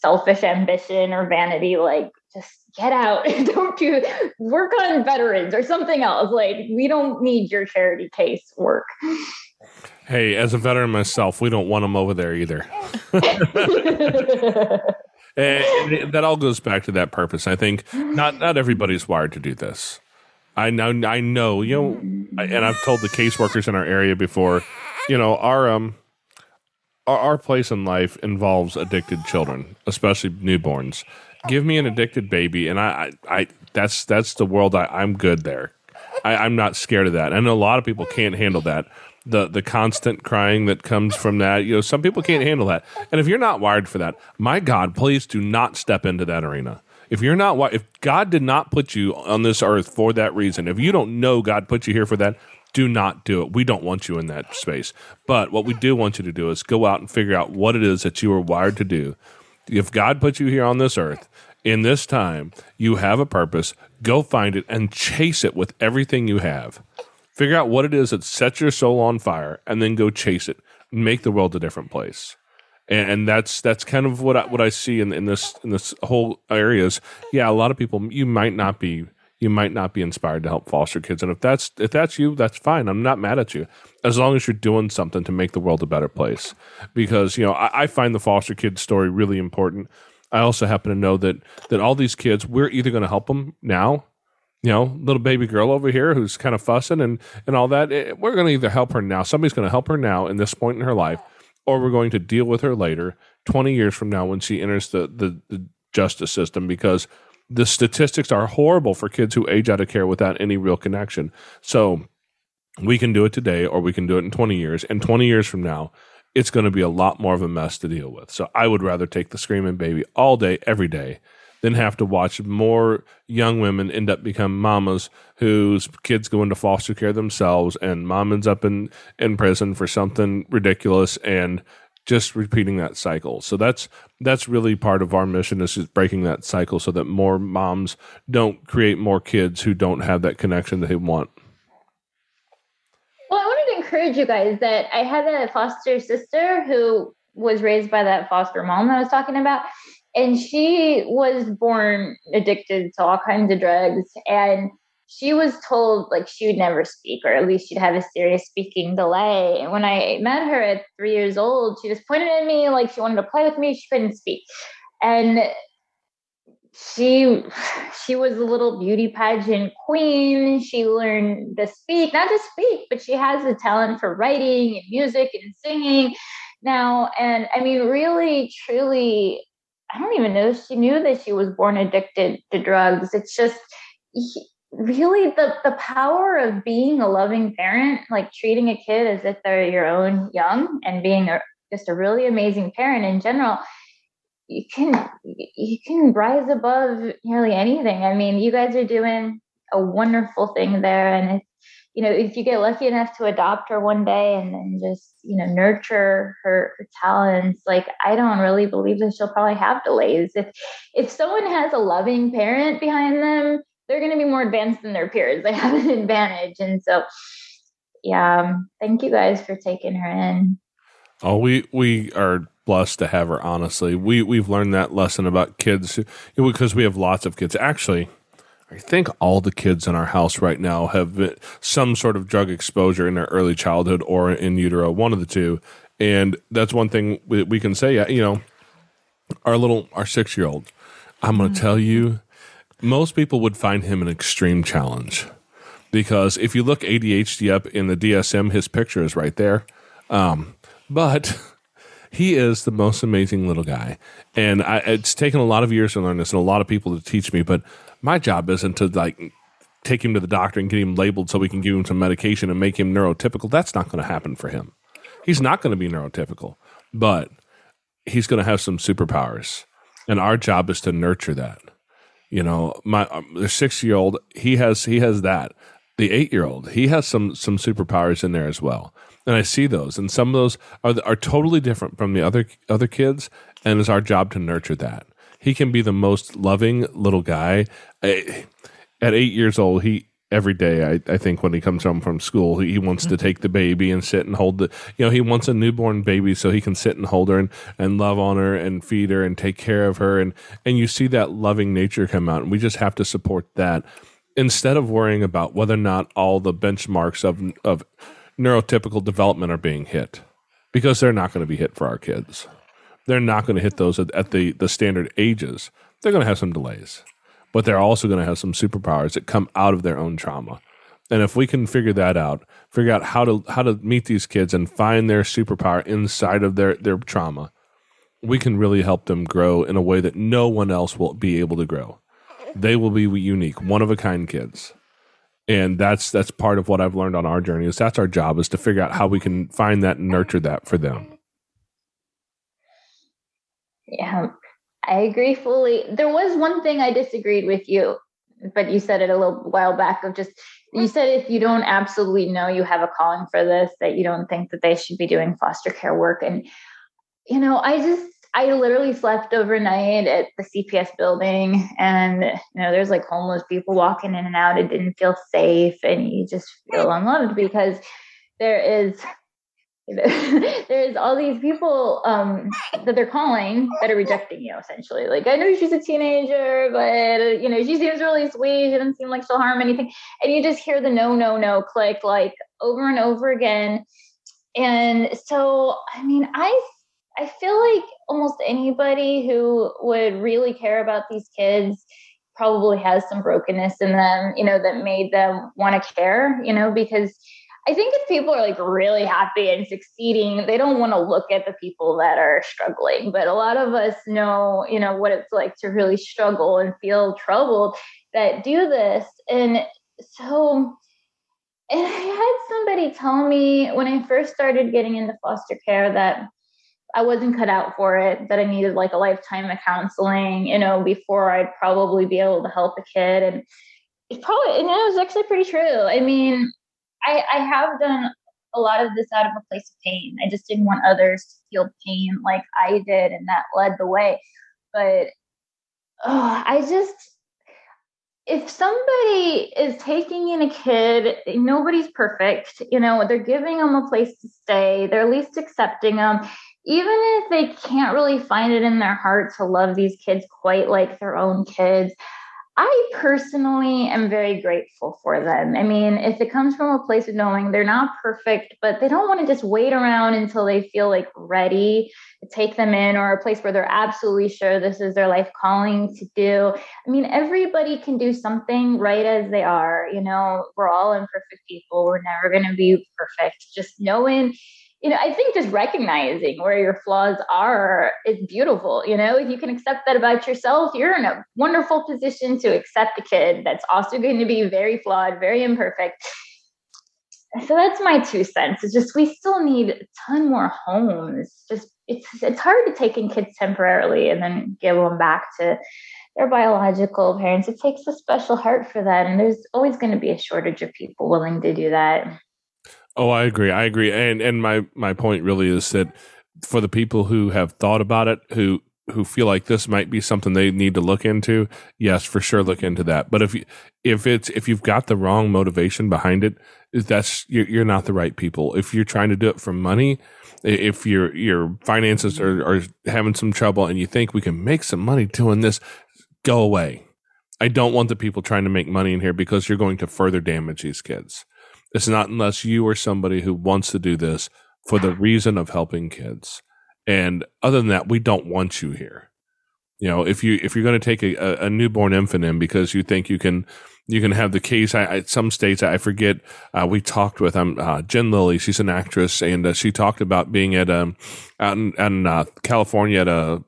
selfish ambition or vanity, like just get out [LAUGHS] don't do work on veterans or something else. Like we don't need your charity case work. Hey, as a veteran myself, we don't want them over there either. [LAUGHS] and that all goes back to that purpose. I think not not everybody's wired to do this. I know, I know, you know, and I've told the caseworkers in our area before, you know, our um, our, our place in life involves addicted children, especially newborns. Give me an addicted baby, and I, I, I that's that's the world. I, I'm good there. I, I'm not scared of that. I know a lot of people can't handle that the the constant crying that comes from that. You know, some people can't handle that. And if you're not wired for that, my God, please do not step into that arena. If you're not if God did not put you on this earth for that reason, if you don't know God put you here for that, do not do it. We don't want you in that space. But what we do want you to do is go out and figure out what it is that you are wired to do. If God put you here on this earth, in this time, you have a purpose. Go find it and chase it with everything you have. Figure out what it is that sets your soul on fire, and then go chase it. Make the world a different place. And, and that's that's kind of what I, what I see in, in this in this whole areas. Yeah, a lot of people you might not be you might not be inspired to help foster kids. And if that's if that's you, that's fine. I'm not mad at you as long as you're doing something to make the world a better place. Because you know, I, I find the foster kid story really important. I also happen to know that that all these kids, we're either going to help them now you know, little baby girl over here who's kind of fussing and, and all that. It, eh, we're going to either help her now. Somebody's going to help her now in this point in her life, or we're going to deal with her later, 20 years from now when she enters the, the, the justice system because the statistics are horrible for kids who age out of care without any real connection. So we can do it today or we can do it in 20 years. And 20 years from now, it's going to be a lot more of a mess to deal with. So I would rather take the screaming baby all day, every day then have to watch more young women end up become mamas whose kids go into foster care themselves and mom ends up in, in prison for something ridiculous and just repeating that cycle. So that's that's really part of our mission is just breaking that cycle so that more moms don't create more kids who don't have that connection that they want. Well, I wanted to encourage you guys that I had a foster sister who was raised by that foster mom that I was talking about and she was born addicted to all kinds of drugs and she was told like she would never speak or at least she'd have a serious speaking delay. And when i met her at three years old she just pointed at me like she wanted to play with me she couldn't speak. And she she was a little beauty pageant queen. She learned to speak not to speak but she has a talent for writing and music and singing now. And i mean really truly I don't even know she knew that she was born addicted to drugs. It's just really the the power of being a loving parent, like treating a kid as if they're your own young, and being a, just a really amazing parent in general. You can you can rise above nearly anything. I mean, you guys are doing a wonderful thing there, and you know, if you get lucky enough to adopt her one day and then just, you know, nurture her, her talents, like I don't really believe that she'll probably have delays. If if someone has a loving parent behind them, they're going to be more advanced than their peers. They [LAUGHS] have an advantage, and so yeah, um, thank you guys for taking her in. Oh, we we are blessed to have her. Honestly, we we've learned that lesson about kids because we have lots of kids. Actually, I think all the kids in our house right now have some sort of drug exposure in their early childhood or in utero, one of the two. And that's one thing we, we can say, you know, our little, our six year old, I'm going to tell you, most people would find him an extreme challenge because if you look ADHD up in the DSM, his picture is right there. Um, but [LAUGHS] he is the most amazing little guy. And I, it's taken a lot of years to learn this and a lot of people to teach me, but my job isn't to like take him to the doctor and get him labeled so we can give him some medication and make him neurotypical. That's not going to happen for him. He's not going to be neurotypical, but he's going to have some superpowers. And our job is to nurture that. You know, my um, the six year old he has he has that. The eight year old he has some some superpowers in there as well, and I see those. And some of those are are totally different from the other other kids, and it's our job to nurture that he can be the most loving little guy. At eight years old, he every day I, I think when he comes home from school he, he wants to mm-hmm. take the baby and sit and hold the you know he wants a newborn baby so he can sit and hold her and, and love on her and feed her and take care of her. And and you see that loving nature come out and we just have to support that. Instead of worrying about whether or not all the benchmarks of of neurotypical development are being hit because they're not going to be hit for our kids they're not going to hit those at, at the, the standard ages. They're going to have some delays, but they're also going to have some superpowers that come out of their own trauma. And if we can figure that out, figure out how to how to meet these kids and find their superpower inside of their their trauma, we can really help them grow in a way that no one else will be able to grow. They will be unique, one of a kind kids. And that's that's part of what I've learned on our journey is that's our job is to figure out how we can find that and nurture that for them. Yeah, I agree fully. There was one thing I disagreed with you, but you said it a little while back of just you said if you don't absolutely know you have a calling for this, that you don't think that they should be doing foster care work. And you know, I just I literally slept overnight at the CPS building and you know there's like homeless people walking in and out. It didn't feel safe and you just feel unloved because there is [LAUGHS] there's all these people um, that they're calling that are rejecting you essentially. Like i know she's a teenager but you know she seems really sweet. She doesn't seem like she'll harm anything. And you just hear the no no no click like over and over again. And so i mean i i feel like almost anybody who would really care about these kids probably has some brokenness in them you know that made them want to care you know because I think if people are like really happy and succeeding, they don't want to look at the people that are struggling. But a lot of us know, you know, what it's like to really struggle and feel troubled that do this. And so, and I had somebody tell me when I first started getting into foster care that I wasn't cut out for it, that I needed like a lifetime of counseling, you know, before I'd probably be able to help a kid. And it's probably, and it was actually pretty true. I mean, I, I have done a lot of this out of a place of pain. I just didn't want others to feel pain like I did, and that led the way. But oh, I just, if somebody is taking in a kid, nobody's perfect. You know, they're giving them a place to stay, they're at least accepting them. Even if they can't really find it in their heart to love these kids quite like their own kids, I personally am very grateful for them. I mean, if it comes from a place of knowing they're not perfect, but they don't want to just wait around until they feel like ready to take them in or a place where they're absolutely sure this is their life calling to do. I mean, everybody can do something right as they are. You know, we're all imperfect people. We're never going to be perfect. Just knowing you know, I think just recognizing where your flaws are is beautiful. You know, if you can accept that about yourself, you're in a wonderful position to accept a kid that's also going to be very flawed, very imperfect. So that's my two cents. It's just we still need a ton more homes. Just it's it's hard to take in kids temporarily and then give them back to their biological parents. It takes a special heart for that, and there's always going to be a shortage of people willing to do that. Oh, I agree. I agree. And and my my point really is that for the people who have thought about it, who who feel like this might be something they need to look into, yes, for sure look into that. But if you, if it's if you've got the wrong motivation behind it, that's you're, you're not the right people. If you're trying to do it for money, if your your finances are, are having some trouble and you think we can make some money doing this, go away. I don't want the people trying to make money in here because you're going to further damage these kids. It's not unless you are somebody who wants to do this for the reason of helping kids. And other than that, we don't want you here. You know, if you if you're going to take a, a newborn infant in because you think you can you can have the case. I, I some states I forget. Uh, we talked with um, uh, Jen Lilley. She's an actress, and uh, she talked about being at um out in, out in uh, California at a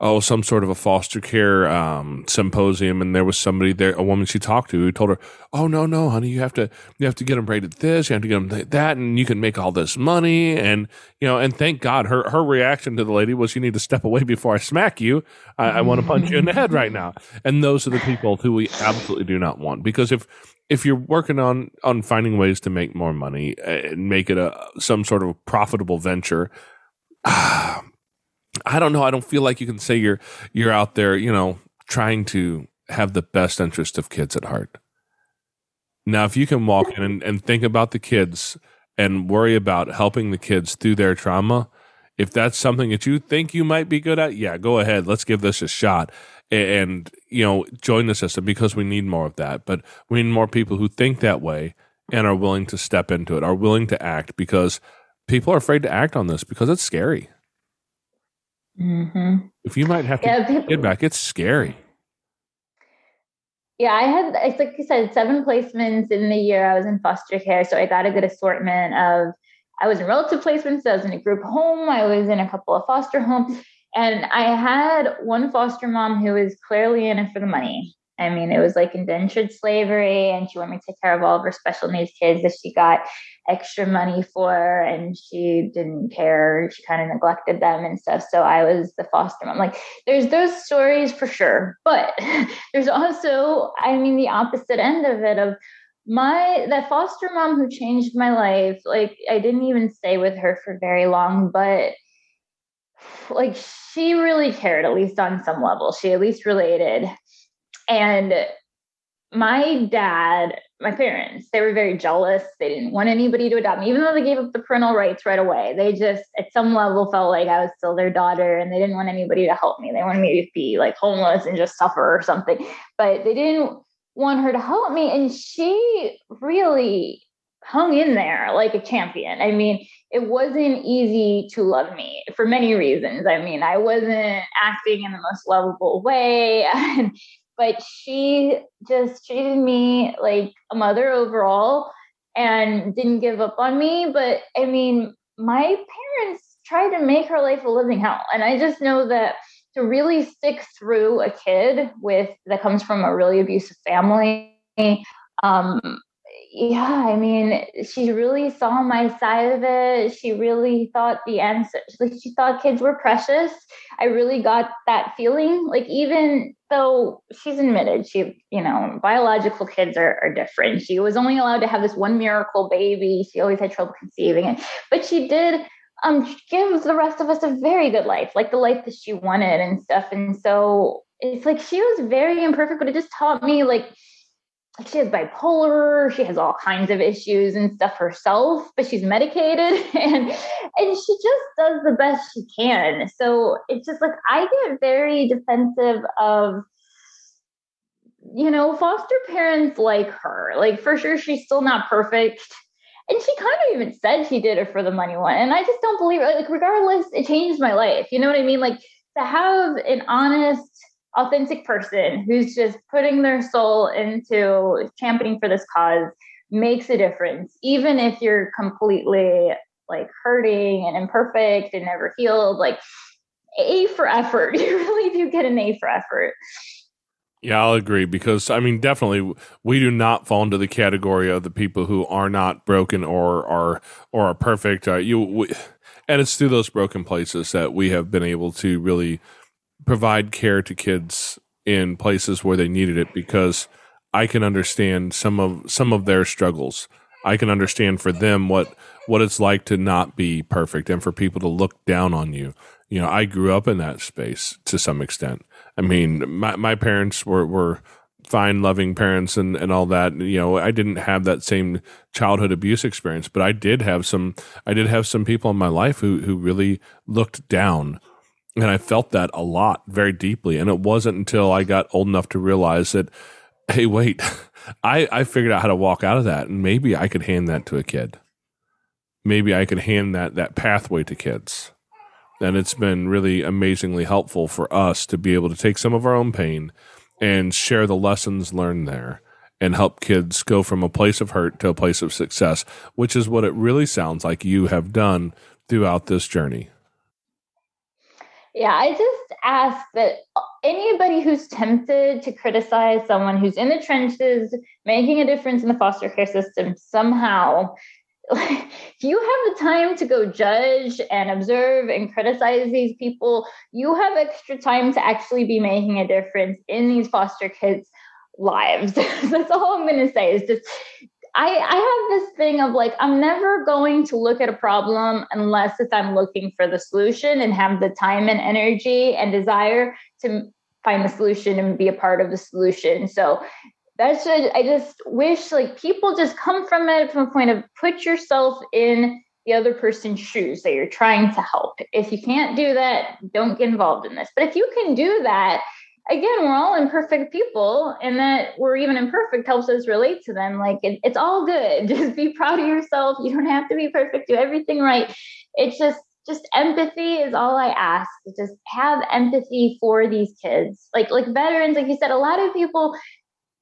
oh, some sort of a foster care um, symposium, and there was somebody there, a woman she talked to, who told her, "Oh no, no, honey, you have to you have to get them rated this, you have to get them that, and you can make all this money." And you know, and thank God, her her reaction to the lady was, "You need to step away before I smack you. I, I want to punch you in the head right now." And those are the people who we absolutely do not want because if if you're working on on finding ways to make more money and make it a some sort of profitable venture. I don't know. I don't feel like you can say you're you're out there, you know, trying to have the best interest of kids at heart. Now, if you can walk in and, and think about the kids and worry about helping the kids through their trauma, if that's something that you think you might be good at, yeah, go ahead. Let's give this a shot and, you know, join the system because we need more of that. But we need more people who think that way and are willing to step into it, are willing to act because people are afraid to act on this because it's scary. Mm-hmm. If you might have to yeah, people, get back, it's scary. Yeah, I had, it's like you said, seven placements in the year I was in foster care. So I got a good assortment of, I was in relative placements, I was in a group home, I was in a couple of foster homes. And I had one foster mom who was clearly in it for the money. I mean, it was like indentured slavery, and she wanted me to take care of all of her special needs kids that she got extra money for, and she didn't care. She kind of neglected them and stuff. So I was the foster mom. Like, there's those stories for sure, but [LAUGHS] there's also, I mean, the opposite end of it of my that foster mom who changed my life. Like, I didn't even stay with her for very long, but like she really cared at least on some level she at least related and my dad my parents. They were very jealous. They didn't want anybody to adopt me, even though they gave up the parental rights right away. They just, at some level, felt like I was still their daughter and they didn't want anybody to help me. They wanted me to be like homeless and just suffer or something. But they didn't want her to help me. And she really hung in there like a champion. I mean, it wasn't easy to love me for many reasons. I mean, I wasn't acting in the most lovable way. [LAUGHS] but she just treated me like a mother overall and didn't give up on me. But I mean, my parents tried to make her life a living hell. And I just know that to really stick through a kid with that comes from a really abusive family um, yeah, I mean, she really saw my side of it. She really thought the answer, like she thought kids were precious. I really got that feeling. Like even though she's admitted she, you know, biological kids are, are different. She was only allowed to have this one miracle baby. She always had trouble conceiving it, but she did um give the rest of us a very good life, like the life that she wanted and stuff. And so it's like she was very imperfect, but it just taught me like she has bipolar she has all kinds of issues and stuff herself but she's medicated [LAUGHS] and and she just does the best she can. So it's just like i get very defensive of you know foster parents like her. Like for sure she's still not perfect. And she kind of even said she did it for the money one and i just don't believe it like regardless it changed my life. You know what i mean? Like to have an honest authentic person who's just putting their soul into championing for this cause makes a difference, even if you're completely like hurting and imperfect and never healed. Like, A for effort. [LAUGHS] You really do get an A for effort. Yeah, I'll agree because I mean, definitely, we do not fall into the category of the people who are not broken or are or are perfect. Uh, you, we, and it's through those broken places that we have been able to really provide care to kids in places where they needed it because I can understand some of some of their struggles. I can understand for them what what it's like to not be perfect and for people to look down on you. You know, I grew up in that space to some extent. I mean, my my parents were were fine loving parents and, and all that you know i didn't have that same childhood abuse experience but i did have some i did have some people in my life who who really looked down and I felt that a lot very deeply. And it wasn't until I got old enough to realize that, hey, wait, [LAUGHS] I, I figured out how to walk out of that. And maybe I could hand that to a kid. Maybe I could hand that, that pathway to kids. And it's been really amazingly helpful for us to be able to take some of our own pain and share the lessons learned there and help kids go from a place of hurt to a place of success, which is what it really sounds like you have done throughout this journey. Yeah, I just ask that anybody who's tempted to criticize someone who's in the trenches, making a difference in the foster care system somehow, like, [LAUGHS] you have the time to go judge and observe and criticize these people. You have extra time to actually be making a difference in these foster kids' lives. [LAUGHS] That's all I'm going to say is just I, I have this thing of like, I'm never going to look at a problem unless if I'm looking for the solution and have the time and energy and desire to find the solution and be a part of the solution. So that's what I just wish like people just come from it from a point of put yourself in the other person's shoes that you're trying to help. If you can't do that, don't get involved in this. But if you can do that, again, we're all imperfect people, and that we're even imperfect helps us relate to them. Like it, it's all good. [LAUGHS] Just be proud of yourself. You don't have to be perfect. Do everything right. It's just just empathy is all I ask. Just have empathy for these kids. Like like veterans, like you said, a lot of people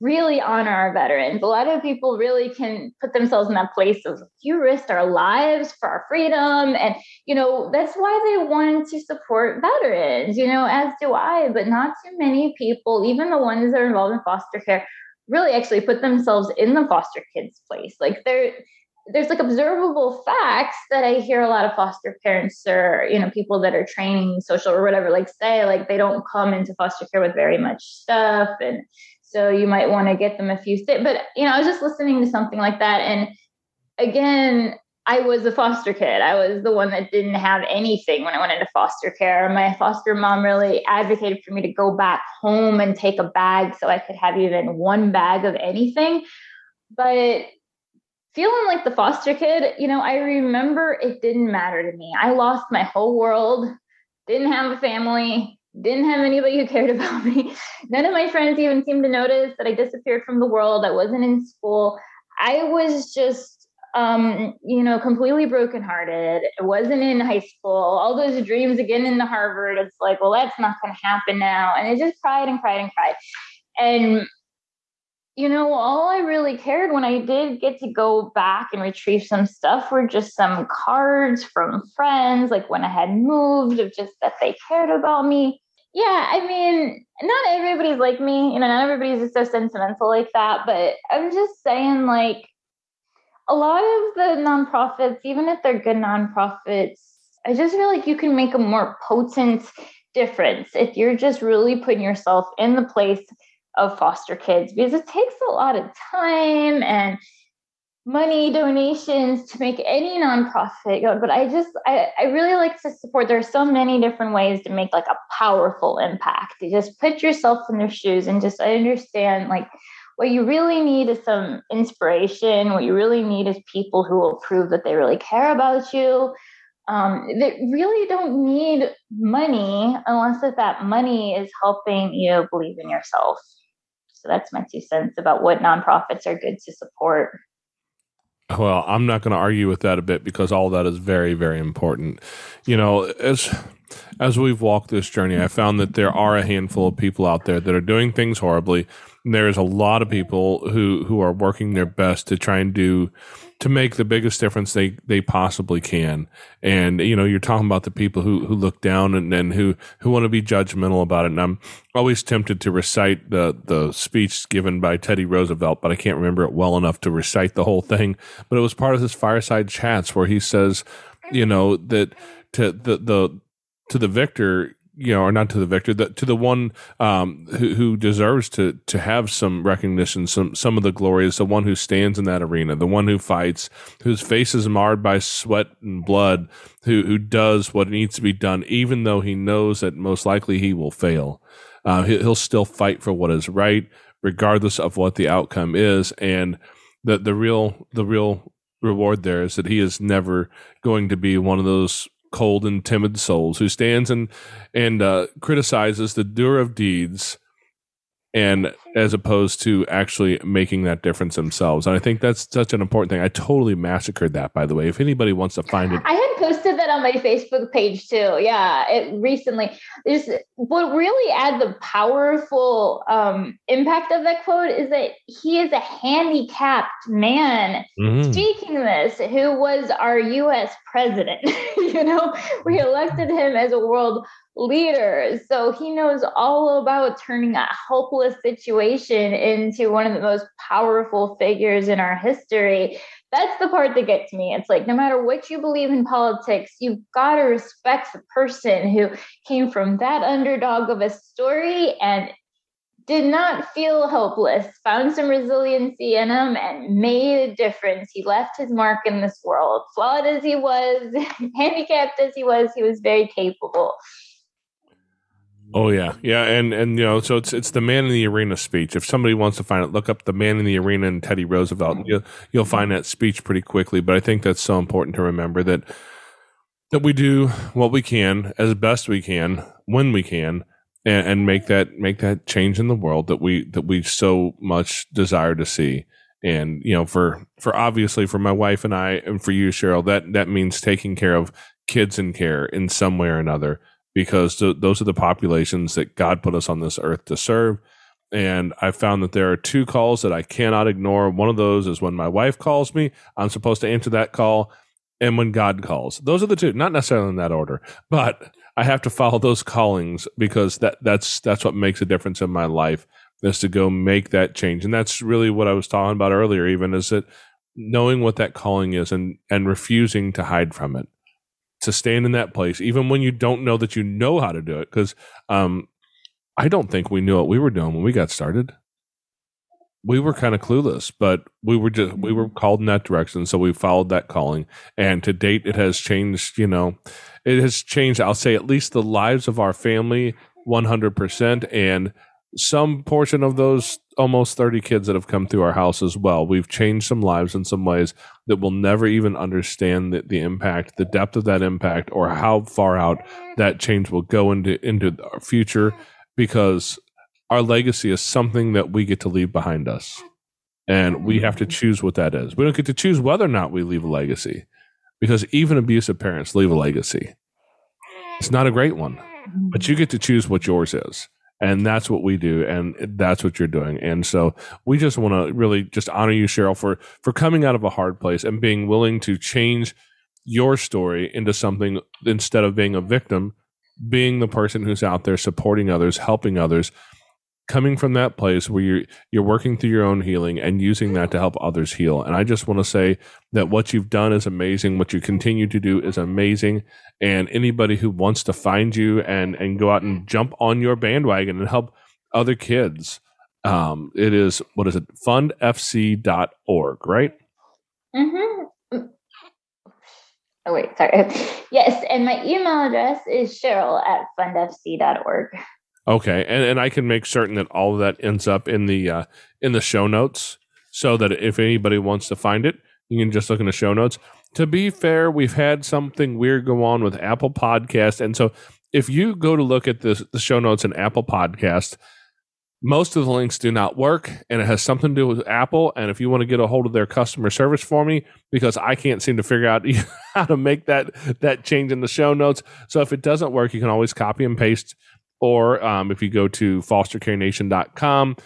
really honor our veterans. A lot of people really can put themselves in that place of you risked our lives for our freedom. And, you know, that's why they want to support veterans, you know, as do I, but not too many people, even the ones that are involved in foster care, really actually put themselves in the foster kids' place. Like they're there's like observable facts that I hear a lot of foster parents or you know people that are training social or whatever like say like they don't come into foster care with very much stuff and so you might want to get them a few things. But, you know, I was just listening to something like that. And again, I was a foster kid. I was the one that didn't have anything when I went into foster care. My foster mom really advocated for me to go back home and take a bag so I could have even one bag of anything. but feeling like the foster kid, you know, I remember it didn't matter to me. I lost my whole world, didn't have a family, didn't have anybody who [LAUGHS] cared about me. None of my friends even seemed to notice that I disappeared from the world. I wasn't in school. I was just, um, you know, completely brokenhearted. I wasn't in high school. All those dreams again into Harvard. It's like, well, that's not going to happen now. And I just cried and cried and cried. And you know, all I really cared when I did get to go back and retrieve some stuff were just some cards from friends, like when I had moved, of just that they cared about me. Yeah, I mean, not everybody's like me, you know, not everybody's just so sentimental like that, but I'm just saying, like, a lot of the nonprofits, even if they're good nonprofits, I just feel like you can make a more potent difference if you're just really putting yourself in the place of foster kids because it takes a lot of time and money donations to make any nonprofit go but i just I, I really like to support there are so many different ways to make like a powerful impact. You just put yourself in their shoes and just understand like what you really need is some inspiration. What you really need is people who will prove that they really care about you. Um, they really don't need money unless that, that money is helping you believe in yourself. So that's my two cents about what nonprofits are good to support. Well, I'm not going to argue with that a bit because all that is very, very important. You know, as as we've walked this journey, I found that there are a handful of people out there that are doing things horribly. There's a lot of people who who are working their best to try and do to make the biggest difference they, they possibly can. And, you know, you're talking about the people who, who look down and, and who, who want to be judgmental about it. And I'm always tempted to recite the, the speech given by Teddy Roosevelt, but I can't remember it well enough to recite the whole thing. But it was part of his fireside chats where he says, you know, that to the, the, to the victor, you know, or not to the victor, the, to the one um, who, who deserves to to have some recognition, some some of the glory is the one who stands in that arena, the one who fights, whose face is marred by sweat and blood, who who does what needs to be done, even though he knows that most likely he will fail. Uh, he, he'll still fight for what is right, regardless of what the outcome is, and the the real the real reward there is that he is never going to be one of those cold and timid souls who stands and and uh, criticizes the doer of deeds and as opposed to actually making that difference themselves. And I think that's such an important thing. I totally massacred that, by the way. If anybody wants to find it, I had posted that on my Facebook page too. Yeah, it recently. Is what really add the powerful um, impact of that quote is that he is a handicapped man mm-hmm. speaking this, who was our U.S. president. [LAUGHS] you know, we elected him as a world leader. So he knows all about turning a helpless situation into one of the most powerful figures in our history. That's the part that gets me. It's like no matter what you believe in politics, you've got to respect the person who came from that underdog of a story and did not feel hopeless, found some resiliency in him, and made a difference. He left his mark in this world. Flawed as he was, [LAUGHS] handicapped as he was, he was very capable. Oh yeah, yeah, and and you know, so it's it's the man in the arena speech. If somebody wants to find it, look up the man in the arena and Teddy Roosevelt. You'll you'll find that speech pretty quickly. But I think that's so important to remember that that we do what we can as best we can when we can, and, and make that make that change in the world that we that we so much desire to see. And you know, for for obviously for my wife and I, and for you, Cheryl, that that means taking care of kids in care in some way or another because th- those are the populations that God put us on this earth to serve. And I found that there are two calls that I cannot ignore. One of those is when my wife calls me, I'm supposed to answer that call, and when God calls. Those are the two, not necessarily in that order, but I have to follow those callings because that that's that's what makes a difference in my life is to go make that change. And that's really what I was talking about earlier, even is that knowing what that calling is and and refusing to hide from it to stand in that place, even when you don't know that you know how to do it. Because um, I don't think we knew what we were doing when we got started. We were kind of clueless, but we were just we were called in that direction, so we followed that calling. And to date, it has changed. You know, it has changed. I'll say at least the lives of our family, one hundred percent, and some portion of those almost 30 kids that have come through our house as well. We've changed some lives in some ways that will never even understand the, the impact, the depth of that impact, or how far out that change will go into into our future because our legacy is something that we get to leave behind us. And we have to mm-hmm. choose what that is. We don't get to choose whether or not we leave a legacy because even abusive parents leave a legacy. It's not a great one, but you get to choose what yours is. And that's what we do, and that's what you're doing. And so we just want to really just honor you, Cheryl, for for coming out of a hard place and being willing to change your story into something instead of being a victim, being the person who's out there supporting others, helping others, coming from that place where you're you're working through your own healing and using that to help others heal. And I just want to say that what you've done is amazing. What you continue to do is amazing. And anybody who wants to find you and and go out and jump on your bandwagon and help other kids, um, it is what is it? Fundfc.org, right? Mm-hmm. Oh wait, sorry. [LAUGHS] Yes, and my email address is Cheryl at fundfc.org. Okay, and and I can make certain that all of that ends up in the uh, in the show notes, so that if anybody wants to find it, you can just look in the show notes. To be fair, we've had something weird go on with Apple Podcast, and so if you go to look at the the show notes in Apple Podcast, most of the links do not work, and it has something to do with Apple. And if you want to get a hold of their customer service for me, because I can't seem to figure out [LAUGHS] how to make that that change in the show notes, so if it doesn't work, you can always copy and paste or um, if you go to fostercarenation.com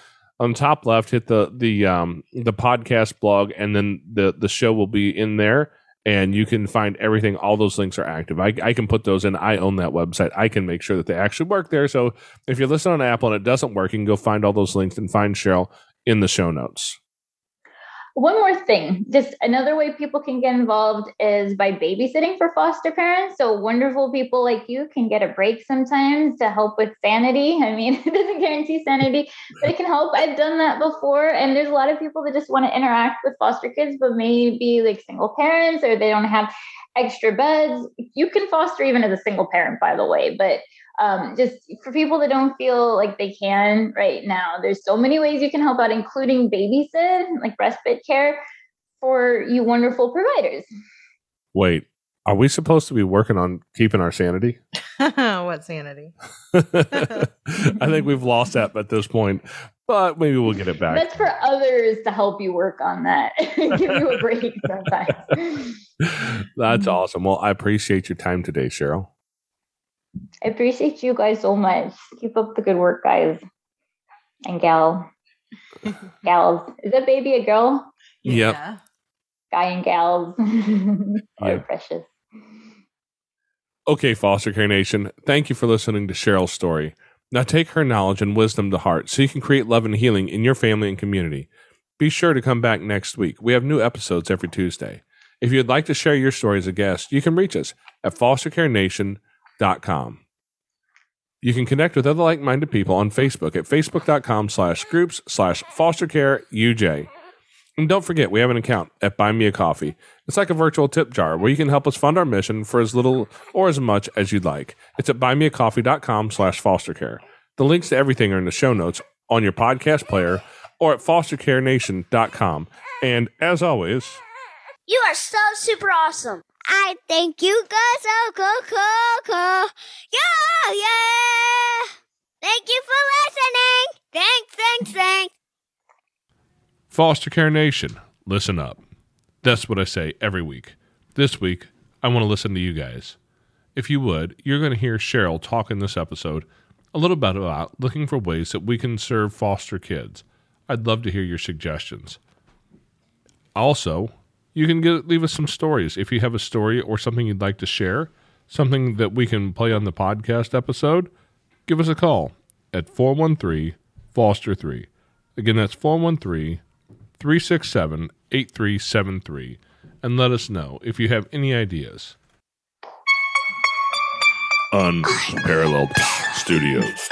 on top left hit the the um, the podcast blog and then the the show will be in there and you can find everything. All those links are active. I, I can put those in. I own that website. I can make sure that they actually work there. So if you're listening on apple and it doesn't work you can go find all those links and find cheryl in the show notes One more thing, just another way people can get involved is by babysitting for foster parents. So wonderful people like you can get a break sometimes to help with sanity. [LAUGHS] I mean, it doesn't guarantee sanity, but it can help. I've done that before. And there's a lot of people that just want to interact with foster kids, but maybe like single parents or they don't have extra beds. You can foster even as a single parent, by the way, but um, just for people that don't feel like they can right now, there's so many ways you can help out, including babysit, like respite care for you wonderful providers. wait are we supposed to be working on keeping our sanity [LAUGHS] what sanity? [LAUGHS] i think we've lost that at this point but maybe we'll get it back That's for others to help you work on that, [LAUGHS] give you a break sometimes. That's awesome. Well, I appreciate your time today, Cheryl. I appreciate you guys so much. Keep up the good work, guys and gal. [LAUGHS] Gals. Is that baby a girl? Yep. Guy and gals. Are [LAUGHS] Yep. precious. Okay, Foster Care Nation, thank you for listening to Cheryl's story. Now take her knowledge and wisdom to heart so you can create love and healing in your family and community. Be sure to come back next week. We have new episodes every Tuesday. If you'd like to share your story as a guest, you can reach us at fostercarenation.com. You can connect with other like-minded people on Facebook at facebook.com slash groups slash fostercareuj. And don't forget, we have an account at Buy Me a Coffee. It's like a virtual tip jar where you can help us fund our mission for as little or as much as you'd like. It's at buymeacoffee.com slash fostercare. The links to everything are in the show notes on your podcast player or at fostercarenation.com. And as always, You are so super awesome. I think you guys are cool, cool, cool. Yeah, yeah. Thank you for listening. Thanks, thanks, thanks. Foster Care Nation, listen up. That's what I say every week. This week, I want to listen to you guys. If you would, you're going to hear Cheryl talk in this episode a little bit about looking for ways that we can serve foster kids. I'd love to hear your suggestions. Also, you can get, leave us some stories. If you have a story or something you'd like to share, something that we can play on the podcast episode, give us a call at 413 Foster 3. Again, that's 413 367 8373 and let us know if you have any ideas. Unparalleled Studios.